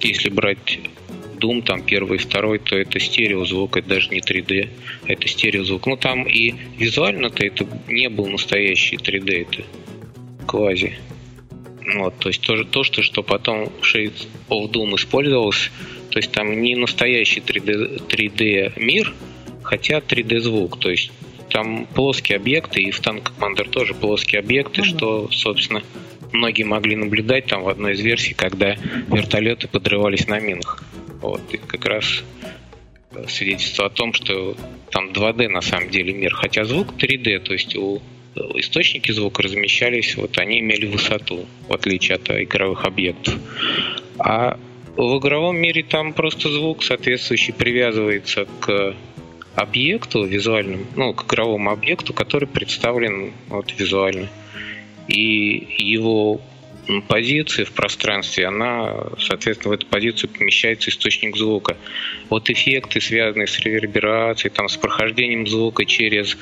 если брать Doom, там первый и второй, то это стереозвук, это даже не 3D, а это стереозвук. Ну там и визуально-то это не был настоящий 3D, это квази. Вот, то есть то, то что, что потом в Shades of Doom использовалось, то есть там не настоящий 3D, 3D мир, хотя 3D звук, то есть там плоские объекты, и в Tank Commander тоже плоские объекты, mm-hmm. что, собственно, многие могли наблюдать там в одной из версий, когда вертолеты подрывались на минах. Вот, и как раз э, свидетельство о том, что там 2D на самом деле мир, хотя звук 3D, то есть у э, источники звука размещались, вот они имели высоту, в отличие от игровых объектов. А в игровом мире там просто звук соответствующий привязывается к объекту визуальному, ну, к игровому объекту, который представлен вот визуально и его позиции в пространстве, она, соответственно, в эту позицию помещается источник звука. Вот эффекты, связанные с реверберацией, там, с прохождением звука через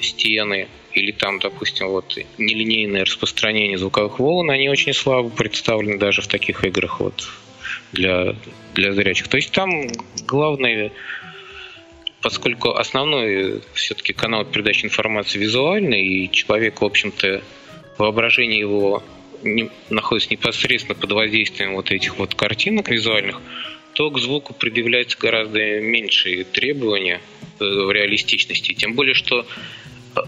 стены или там, допустим, вот нелинейное распространение звуковых волн, они очень слабо представлены даже в таких играх вот для, для зрячих. То есть там главное поскольку основной все-таки канал передачи информации визуальный, и человек, в общем-то, воображение его не, находится непосредственно под воздействием вот этих вот картинок визуальных, то к звуку предъявляется гораздо меньшие требования э, в реалистичности. Тем более, что э,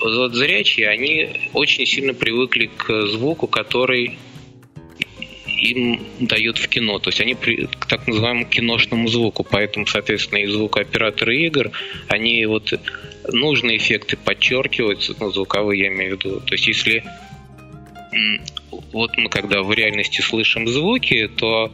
вот зрячие, они очень сильно привыкли к звуку, который им дают в кино. То есть они при, к так называемому киношному звуку. Поэтому, соответственно, и звукооператоры игр, они вот нужные эффекты подчеркивают, ну, звуковые я имею в виду. То есть если вот мы когда в реальности слышим звуки, то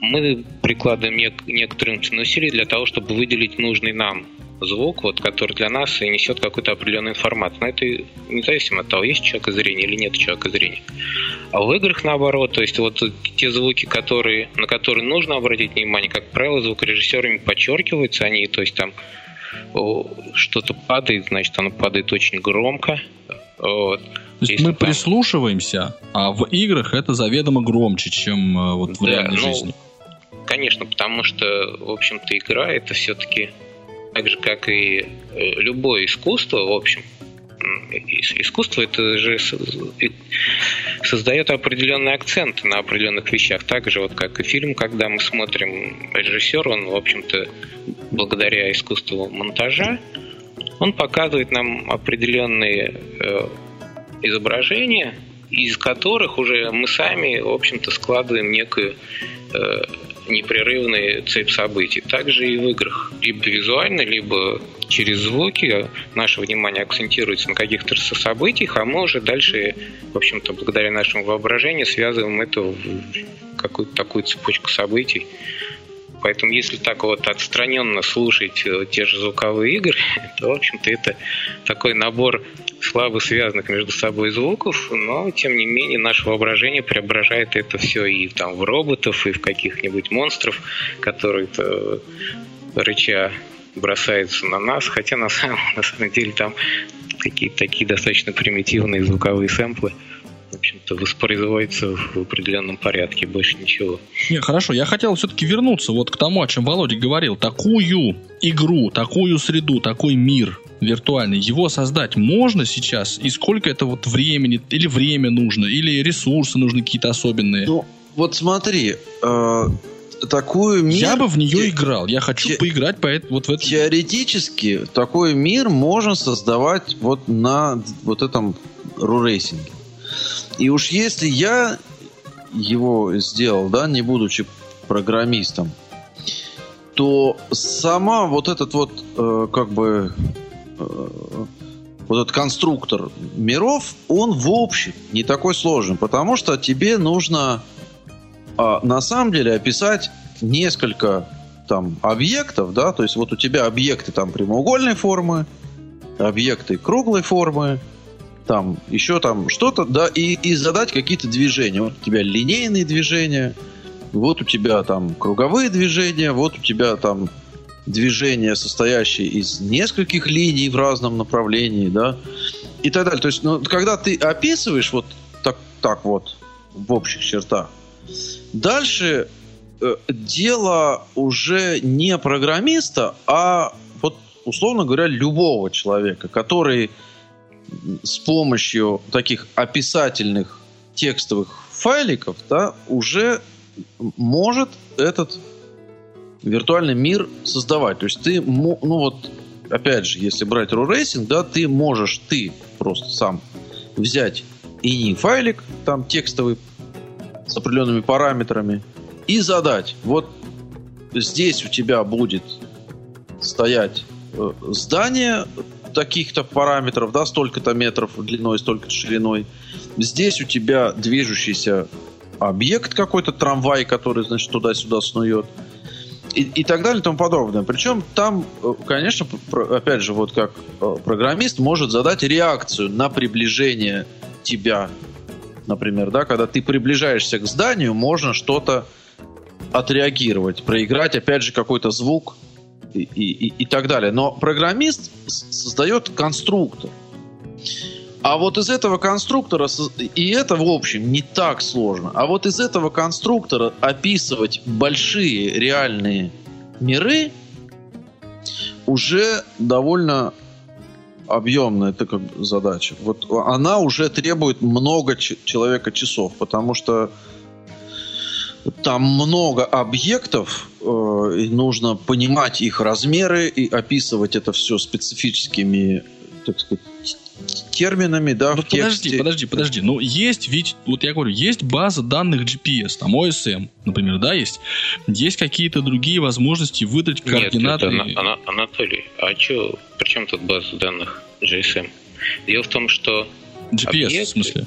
мы прикладываем нек- некоторые усилия для того, чтобы выделить нужный нам звук, вот, который для нас и несет какую-то определенную информацию. Но это независимо от того, есть человек зрения или нет человека зрения. А в играх наоборот, то есть вот те звуки, которые, на которые нужно обратить внимание, как правило, звукорежиссерами подчеркиваются они, то есть там что-то падает, значит, оно падает очень громко. Вот. То есть Если мы там... прислушиваемся, а в играх это заведомо громче, чем э, вот в да, реальной ну, жизни. Конечно, потому что, в общем-то, игра это все-таки так же, как и э, любое искусство, в общем, искусство это же создает определенный акцент на определенных вещах. Так же, вот как и фильм, когда мы смотрим режиссер, он, в общем-то, благодаря искусству монтажа, он показывает нам определенные э, изображения, из которых уже мы сами, в общем-то, складываем некую э, непрерывную цепь событий. Также и в играх. Либо визуально, либо через звуки наше внимание акцентируется на каких-то событиях, а мы уже дальше, в общем-то, благодаря нашему воображению связываем это в какую-то такую цепочку событий. Поэтому если так вот отстраненно слушать э, те же звуковые игры, то, в общем-то, это такой набор слабо связанных между собой звуков, но, тем не менее, наше воображение преображает это все и там в роботов, и в каких-нибудь монстров, которые -то, рыча бросаются на нас, хотя на самом, на самом деле там какие-то такие достаточно примитивные звуковые сэмплы в общем-то, воспроизводится в определенном порядке, больше ничего. Не, хорошо, я хотел все-таки вернуться вот к тому, о чем Володя говорил. Такую игру, такую среду, такой мир виртуальный, его создать можно сейчас? И сколько это вот времени, или время нужно, или ресурсы нужны какие-то особенные? Ну, вот смотри, э, такую мир... Я бы в нее те... играл. Я хочу те... поиграть по вот в это. Теоретически такой мир можно создавать вот на вот этом рурейсинге. И уж если я его сделал, да, не будучи программистом, то сама вот этот вот э, как бы э, вот этот конструктор миров, он в общем не такой сложный, потому что тебе нужно э, на самом деле описать несколько там объектов, да, то есть вот у тебя объекты там прямоугольной формы, объекты круглой формы, там еще там что-то, да, и, и задать какие-то движения. Вот у тебя линейные движения, вот у тебя там круговые движения, вот у тебя там движения, состоящие из нескольких линий в разном направлении, да, и так далее. То есть, ну, когда ты описываешь вот так, так вот в общих чертах, дальше э, дело уже не программиста, а вот, условно говоря, любого человека, который с помощью таких описательных текстовых файликов да, уже может этот виртуальный мир создавать. То есть ты, ну вот, опять же, если брать RuRacing, да, ты можешь, ты просто сам взять ini файлик, там текстовый, с определенными параметрами, и задать. Вот здесь у тебя будет стоять э, здание таких-то параметров, да, столько-то метров длиной, столько-то шириной. Здесь у тебя движущийся объект какой-то, трамвай, который, значит, туда-сюда снует. И, и так далее и тому подобное. Причем там, э, конечно, опять же, вот как э, программист может задать реакцию на приближение тебя, например, да, когда ты приближаешься к зданию, можно что-то отреагировать, проиграть, опять же, какой-то звук, и, и, и так далее. Но программист создает конструктор. А вот из этого конструктора, и это в общем не так сложно, а вот из этого конструктора описывать большие реальные миры уже довольно объемная такая задача. Вот она уже требует много человека часов, потому что там много объектов, э, и нужно понимать их размеры и описывать это все специфическими, так сказать, терминами, да, ну, в подожди, тексте. Подожди, подожди, Ну, есть ведь, вот я говорю, есть база данных GPS, там OSM, например, да, есть. Есть какие-то другие возможности выдать координаты. Нет, это, Анатолий, а что, при чем тут база данных GSM? Дело в том, что GPS, объект, в смысле?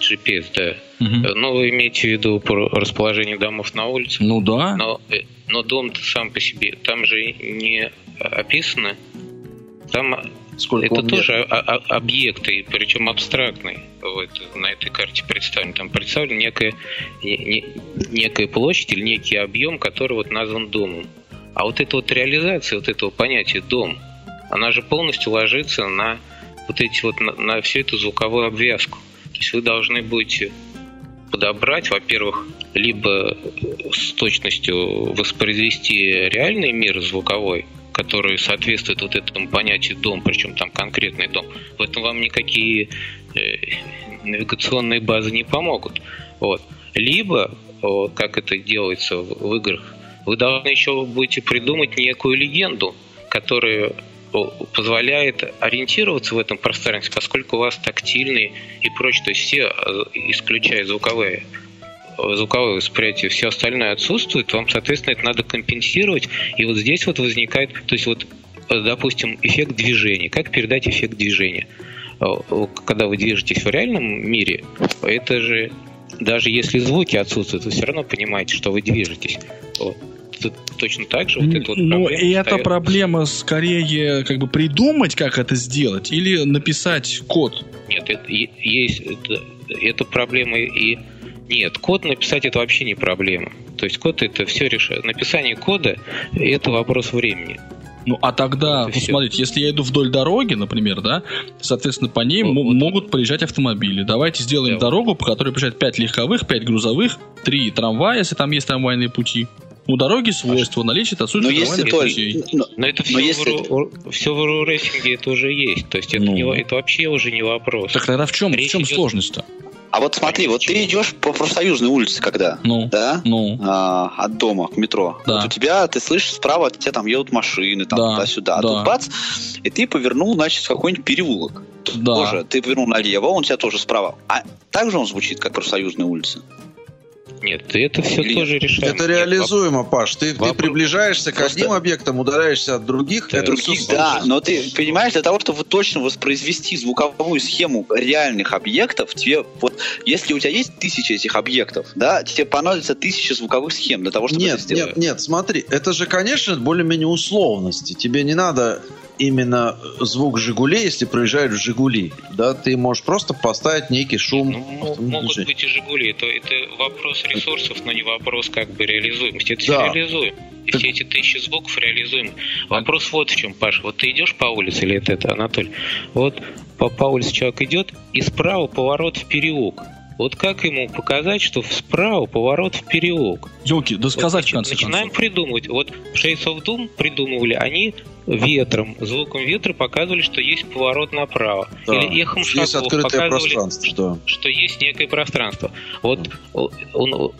GPS, да. Угу. Ну, вы имеете в виду расположение домов на улице? Ну да. Но, э, но дом сам по себе, там же не описано. Там Сколько это тоже объекты, причем абстрактные. Вот, на этой карте представлен. Там представлена некая, не, некая площадь или некий объем, который вот назван домом. А вот эта вот реализация вот этого понятия дом, она же полностью ложится на вот эти вот на, на всю эту звуковую обвязку. То есть вы должны будете подобрать, во-первых, либо с точностью воспроизвести реальный мир звуковой, который соответствует вот этому понятию дом, причем там конкретный дом. В этом вам никакие э, навигационные базы не помогут. Вот. Либо, вот, как это делается в, в играх, вы должны еще будете придумать некую легенду, которая позволяет ориентироваться в этом пространстве, поскольку у вас тактильный и прочее, то есть все, э, исключая звуковые, звуковое восприятие, все остальное отсутствует, вам, соответственно, это надо компенсировать. И вот здесь вот возникает, то есть вот, э, допустим, эффект движения. Как передать эффект движения? Э, когда вы движетесь в реальном мире, это же даже если звуки отсутствуют, вы все равно понимаете, что вы движетесь. Вот точно так же вот эта вот Ну, и эта проблема скорее как бы придумать, как это сделать, или написать код? Нет, это есть это, это проблема и нет, код написать это вообще не проблема. То есть код это все решает. Написание кода это вопрос времени. Ну, а тогда, ну, смотрите, если я иду вдоль дороги, например, да, соответственно, по ней вот, могут проезжать автомобили. Давайте сделаем да. дорогу, по которой проезжает 5 легковых, 5 грузовых, 3 трамвая, если там есть трамвайные пути. У дороги свойства, наличие отсутствие но если путей. Но, но это все, но если... в, все в рейсинге это уже есть. То есть это, ну. не, это вообще уже не вопрос. Так тогда в чем, в чем идет... сложность-то? А вот смотри, вот ты идешь по профсоюзной улице, когда, ну, да, ну. А, от дома к метро. Да. Вот у тебя, ты слышишь, справа от тебя там едут машины, там да. туда-сюда. А да. тут бац, и ты повернул, значит, в какой-нибудь переулок. Да. Тоже, ты повернул налево, он у тебя тоже справа. А также он звучит, как профсоюзная улица. Нет, это все Или... тоже решаемо. Это реализуемо, Паш. Ты, Вопрос... ты приближаешься к одним объектам, удаляешься от других. Да, других, да. Но ты понимаешь, для того, чтобы точно воспроизвести звуковую схему реальных объектов, тебе вот если у тебя есть тысяча этих объектов, да, тебе понадобится тысяча звуковых схем для того, чтобы нет, это сделать. Нет, нет, смотри, это же, конечно, более-менее условности. Тебе не надо именно звук Жигулей, если проезжают Жигули. Да, ты можешь просто поставить некий шум. Ну, могут быть и Жигули. Это, это вопрос ресурсов, но не вопрос как бы реализуемости. Это да. все реализуем. И все эти тысячи звуков реализуем. Вопрос вот в чем, Паша. Вот ты идешь по улице, или это, это Анатолий? Вот по, по улице человек идет, и справа поворот в переулок. Вот как ему показать, что справа поворот в переулок? Елки, да сказать вот, в конце Начинаем концов. придумывать. Вот в Shades of Doom придумывали, они ветром, звуком ветра показывали, что есть поворот направо. Да. Или эхом есть шагов показывали, что, что есть некое пространство. Вот он,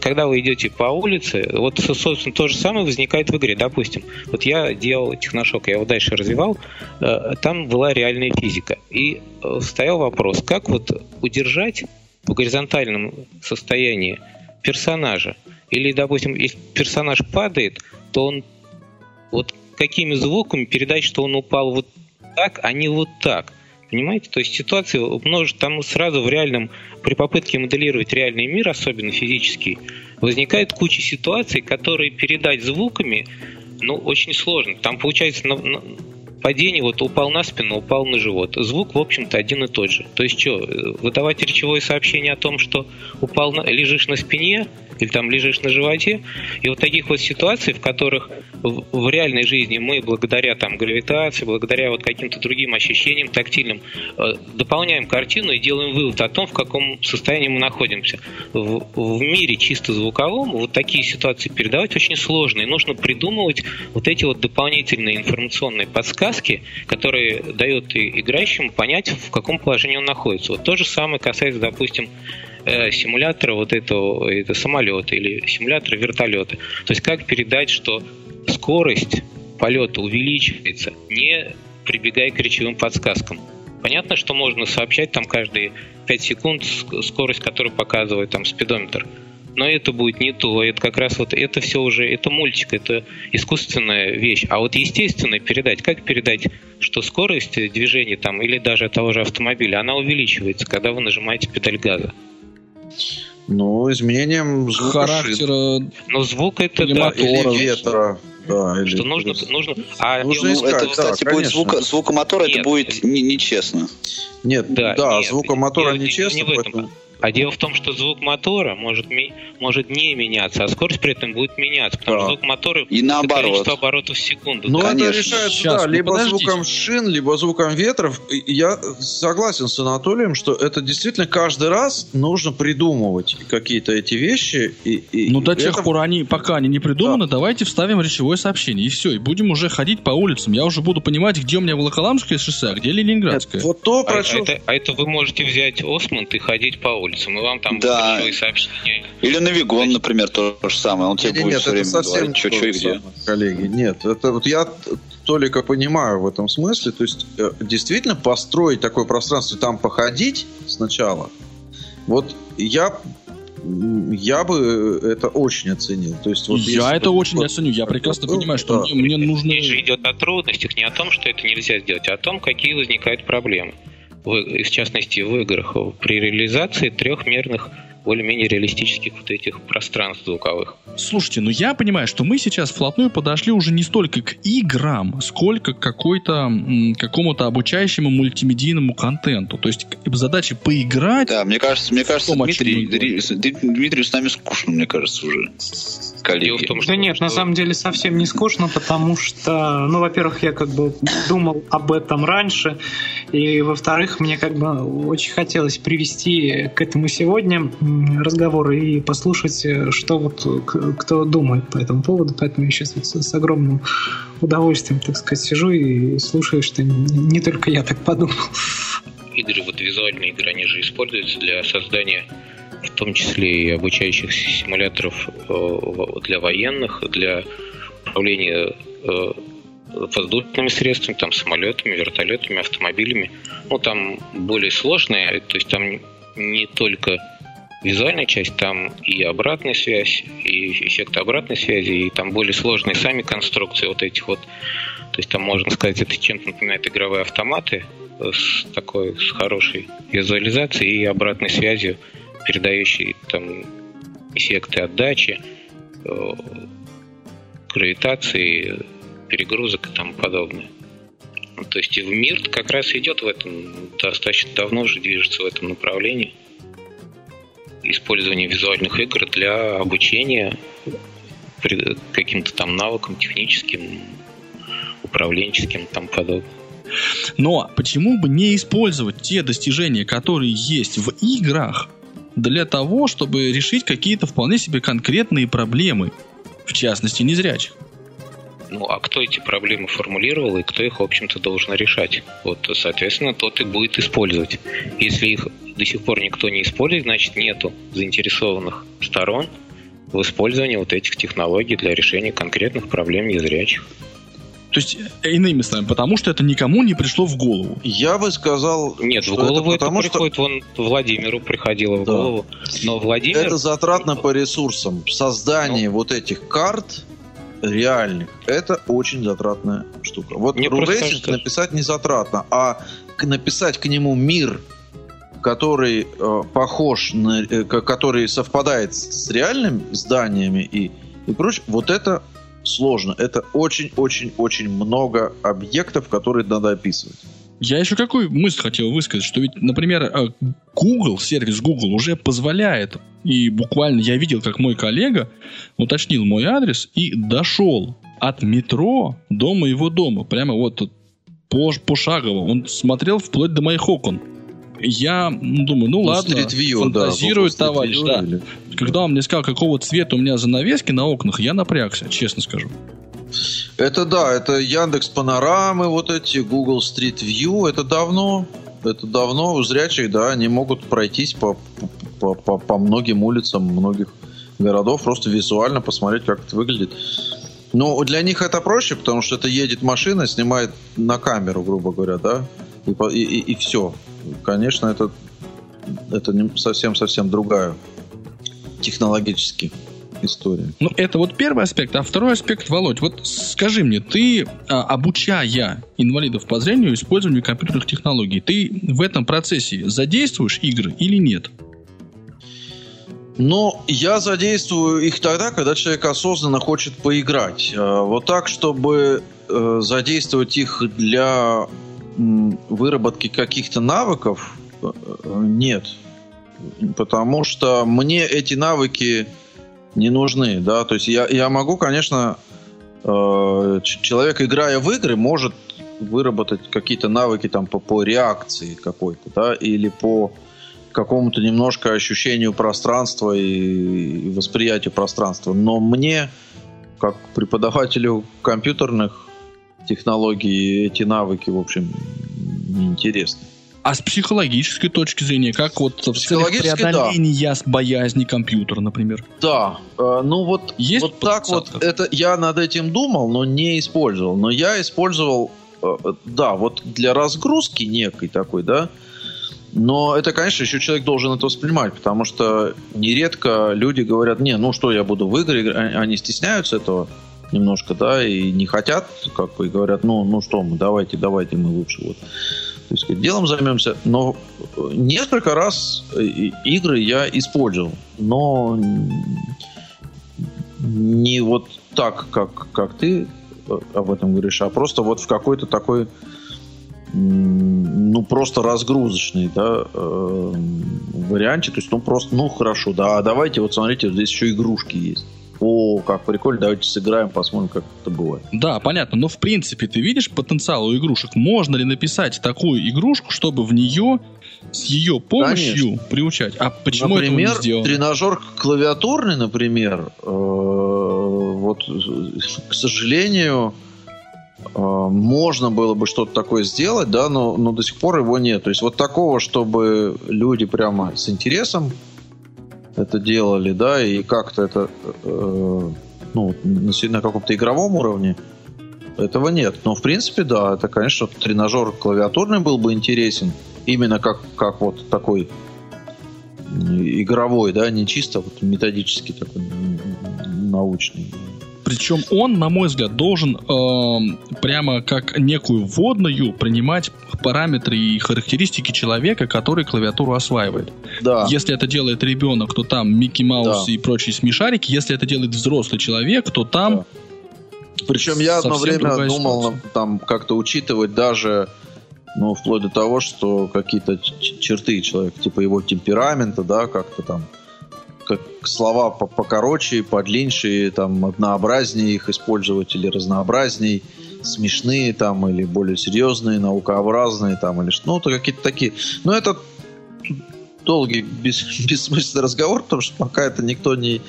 когда вы идете по улице, вот, собственно, то же самое возникает в игре. Допустим, вот я делал техношок, я его дальше развивал, э, там была реальная физика. И э, стоял вопрос, как вот удержать в горизонтальном состоянии персонажа. Или, допустим, если персонаж падает, то он вот какими звуками передать, что он упал вот так, а не вот так. Понимаете? То есть ситуации множество, там сразу в реальном, при попытке моделировать реальный мир, особенно физический, возникает куча ситуаций, которые передать звуками, ну, очень сложно. Там получается падение, вот упал на спину, упал на живот. Звук, в общем-то, один и тот же. То есть что, выдавать речевое сообщение о том, что упал на, лежишь на спине, или там лежишь на животе. И вот таких вот ситуаций, в которых в, реальной жизни мы благодаря там гравитации, благодаря вот каким-то другим ощущениям тактильным э, дополняем картину и делаем вывод о том, в каком состоянии мы находимся. В, в мире чисто звуковом вот такие ситуации передавать очень сложно. И нужно придумывать вот эти вот дополнительные информационные подсказки, которые дают играющему понять, в каком положении он находится. Вот то же самое касается, допустим, э, симулятора вот этого это самолета или симулятора вертолета. То есть как передать, что скорость полета увеличивается, не прибегая к речевым подсказкам. Понятно, что можно сообщать там каждые 5 секунд скорость, которую показывает там спидометр. Но это будет не то. Это как раз вот это все уже, это мультик, это искусственная вещь. А вот естественно передать, как передать, что скорость движения там или даже того же автомобиля, она увеличивается, когда вы нажимаете педаль газа. Ну, изменением звука характера. Но ну, звук это или да, мотора, или ветра. Да, или что нужно, нужно, а нужно ну, искать, это, кстати, да, будет звука, звукомотора, нет, это будет нечестно. Не нет, да, да нет, звукомотора нечестно. Не этом. Поэтому... А дело в том, что звук мотора может, может не меняться, а скорость при этом будет меняться, потому да. что звук мотора и наоборот. количество оборотов в секунду. Ну, это решается, Сейчас, да, ну, либо подождите. звуком шин, либо звуком ветров. Я согласен с Анатолием, что это действительно каждый раз нужно придумывать какие-то эти вещи. И, и ну, до тех это... пор, они, пока они не придуманы, да. давайте вставим речевое сообщение, и все, и будем уже ходить по улицам. Я уже буду понимать, где у меня Волоколамское шоссе, а где Ленинградское. Это, вот то, про а, что... это, а это вы можете взять Осмонд и ходить по улицам улицам, и вам там да. будут сообщения. Или Навигон, например, то же самое. Он тебе нет, будет нет, все время говорить, что, что и где. Коллеги, нет, это вот я только понимаю в этом смысле. То есть, э, действительно, построить такое пространство и там походить сначала, вот я я бы это очень оценил. То есть, вот я это очень вот, оценю. Я прекрасно ну, понимаю, что да. мне, мне нужно... Речь же идет о трудностях, не о том, что это нельзя сделать, а о том, какие возникают проблемы в, в частности в играх, при реализации трехмерных более-менее реалистических вот этих пространств звуковых. Слушайте, ну я понимаю, что мы сейчас вплотную подошли уже не столько к играм, сколько к какой-то какому-то обучающему мультимедийному контенту. То есть задача поиграть. Да, мне кажется, мне кажется, том, Дмитрий, Дмитрий, Дмитрий с нами скучно, мне кажется, уже коллеги. в том, что, да нет, что... на самом деле совсем не скучно, потому что, ну, во-первых, я как бы думал об этом раньше, и, во-вторых, мне как бы очень хотелось привести к этому сегодня разговор и послушать, что вот кто думает по этому поводу, поэтому я сейчас вот с огромным удовольствием, так сказать, сижу и слушаю, что не только я так подумал. Игры, вот визуальные игры, они же используются для создания в том числе и обучающих симуляторов э, для военных, для управления э, воздушными средствами, там самолетами, вертолетами, автомобилями. Ну, там более сложные, то есть там не только визуальная часть, там и обратная связь, и эффект обратной связи, и там более сложные сами конструкции вот этих вот. То есть там можно сказать, это чем-то напоминает игровые автоматы с такой, с хорошей визуализацией и обратной связью передающий там эффекты отдачи, э, гравитации, перегрузок и тому подобное. Ну, то есть и в мир как раз идет в этом, достаточно давно уже движется в этом направлении. Использование визуальных игр для обучения каким-то там навыкам техническим, управленческим и тому подобное. Но почему бы не использовать те достижения, которые есть в играх, для того, чтобы решить какие-то вполне себе конкретные проблемы, в частности, незрячих. Ну, а кто эти проблемы формулировал и кто их, в общем-то, должен решать? Вот, соответственно, тот и будет использовать. Если их до сих пор никто не использует, значит, нету заинтересованных сторон в использовании вот этих технологий для решения конкретных проблем незрячих. То есть, иными словами, потому что это никому не пришло в голову. Я бы сказал... Нет, в голову это, потому, это приходит, что... вон Владимиру приходило в да. голову. Но Владимир... Это затратно по ресурсам. Создание ну... вот этих карт реальных, это очень затратная штука. Вот рулейсинг написать не затратно, а написать к нему мир, который э, похож на, э, который совпадает с реальными зданиями и и прочее, вот это сложно. Это очень-очень-очень много объектов, которые надо описывать. Я еще какую мысль хотел высказать, что ведь, например, э, Google, сервис Google уже позволяет, и буквально я видел, как мой коллега уточнил мой адрес и дошел от метро до моего дома, прямо вот по, пошагово. Он смотрел вплоть до моих окон я думаю, ну, ну ладно, view, фантазирует да, товарищ, да. Или... Когда он мне сказал, какого цвета у меня занавески на окнах, я напрягся, честно скажу. Это да, это Яндекс Панорамы, вот эти, Google Street View, это давно, это давно зрячие, да, они могут пройтись по, по, по, по многим улицам многих городов, просто визуально посмотреть, как это выглядит. Но для них это проще, потому что это едет машина, снимает на камеру, грубо говоря, да? И, и, и все. Конечно, это, это совсем-совсем другая технологически история. Ну, это вот первый аспект. А второй аспект, Володь, вот скажи мне, ты, а, обучая инвалидов по зрению использованию компьютерных технологий, ты в этом процессе задействуешь игры или нет? Но я задействую их тогда, когда человек осознанно хочет поиграть. А, вот так, чтобы э, задействовать их для выработки каких-то навыков, э, нет. Потому что мне эти навыки не нужны, да, то есть я, я могу, конечно, э, человек, играя в игры, может выработать какие-то навыки там по, по реакции какой-то, да, или по какому-то немножко ощущению пространства и, и восприятию пространства. Но мне, как преподавателю компьютерных технологий, эти навыки, в общем, неинтересны. А с психологической точки зрения, как вот в целях преодоления да. боязни компьютера, например? Да, э, ну вот, Есть вот так вот, это я над этим думал, но не использовал. Но я использовал, э, да, вот для разгрузки некой такой, да, но это, конечно, еще человек должен это воспринимать, потому что нередко люди говорят, не, ну что, я буду в игры они стесняются этого немножко, да, и не хотят, как бы, и говорят, ну, ну что мы, давайте, давайте мы лучше вот так сказать, делом займемся. Но несколько раз э, игры я использовал, но не вот так, как, как ты э, об этом говоришь, а просто вот в какой-то такой ну, просто разгрузочный, да, э, варианте. То есть, ну, просто, ну, хорошо, да, а давайте, вот смотрите, здесь еще игрушки есть о, как прикольно, давайте сыграем, посмотрим, как это бывает. Да, понятно, но в принципе ты видишь потенциал у игрушек. Можно ли написать такую игрушку, чтобы в нее с ее помощью Конечно. приучать? А почему например, этого не сделано? тренажер клавиатурный, например, э, вот, к сожалению, э, можно было бы что-то такое сделать, да, но, но до сих пор его нет. То есть вот такого, чтобы люди прямо с интересом это делали, да, и как-то это, э, ну, на каком-то игровом уровне, этого нет. Но, в принципе, да, это, конечно, тренажер клавиатурный был бы интересен. Именно как, как вот такой игровой, да, не чисто вот методический такой научный. Причем он, на мой взгляд, должен э, прямо как некую вводную принимать параметры и характеристики человека, который клавиатуру осваивает. Да. Если это делает ребенок, то там Микки Маус да. и прочие смешарики. Если это делает взрослый человек, то там... Да. Причем я одно время думал там как-то учитывать даже ну, вплоть до того, что какие-то черты человека, типа его темперамента, да, как-то там как слова покороче, подлиннее, там, однообразнее их использовать или разнообразней, смешные там, или более серьезные, наукообразные там, или что, ну, то какие-то такие. Но это долгий, бес, бессмысленный разговор, потому что пока это никто не,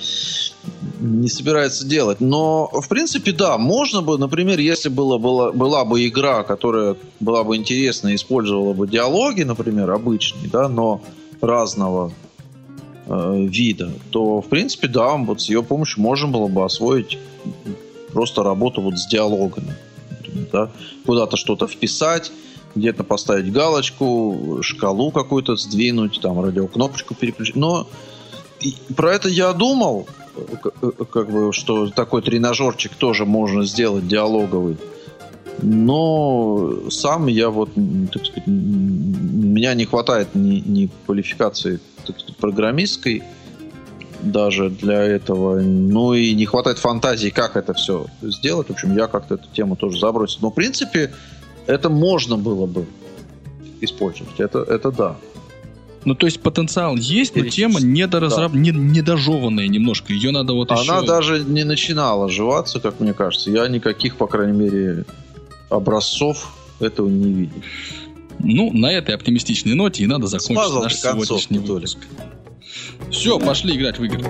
не собирается делать. Но, в принципе, да, можно бы, например, если было, была, была бы игра, которая была бы интересна использовала бы диалоги, например, обычные, да, но разного э, вида, то, в принципе, да, вот с ее помощью можно было бы освоить просто работу вот с диалогами. Да? Куда-то что-то вписать, где-то поставить галочку, шкалу какую-то сдвинуть, там радиокнопочку переключить. Но про это я думал, э, как бы, что такой тренажерчик тоже можно сделать диалоговый. Но сам я вот, так сказать, меня не хватает ни, ни квалификации программистской даже для этого. Ну и не хватает фантазии, как это все сделать. В общем, я как-то эту тему тоже забросил. Но, в принципе, это можно было бы использовать. Это, это да. Ну, то есть потенциал есть, но тема недоразраб... да. не, недожеванная немножко. Ее надо вот Она еще... Она даже не начинала жеваться, как мне кажется. Я никаких, по крайней мере, образцов этого не видел. Ну, на этой оптимистичной ноте и надо закончить Смазал наш сегодняшний выпуск. Все, пошли играть в игры.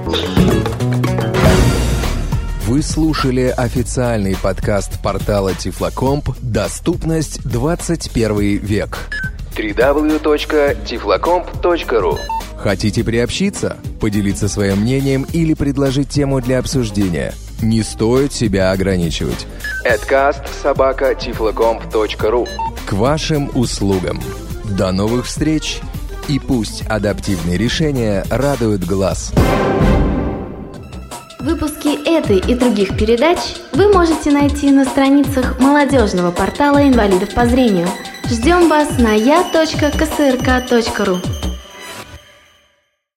Вы слушали официальный подкаст портала Тифлокомп «Доступность 21 век» www.tiflocomp.ru Хотите приобщиться, поделиться своим мнением или предложить тему для обсуждения? Не стоит себя ограничивать. Собака К вашим услугам. До новых встреч! И пусть адаптивные решения радуют глаз. Выпуски этой и других передач вы можете найти на страницах молодежного портала инвалидов по зрению. Ждем вас на я.ксрк.ру.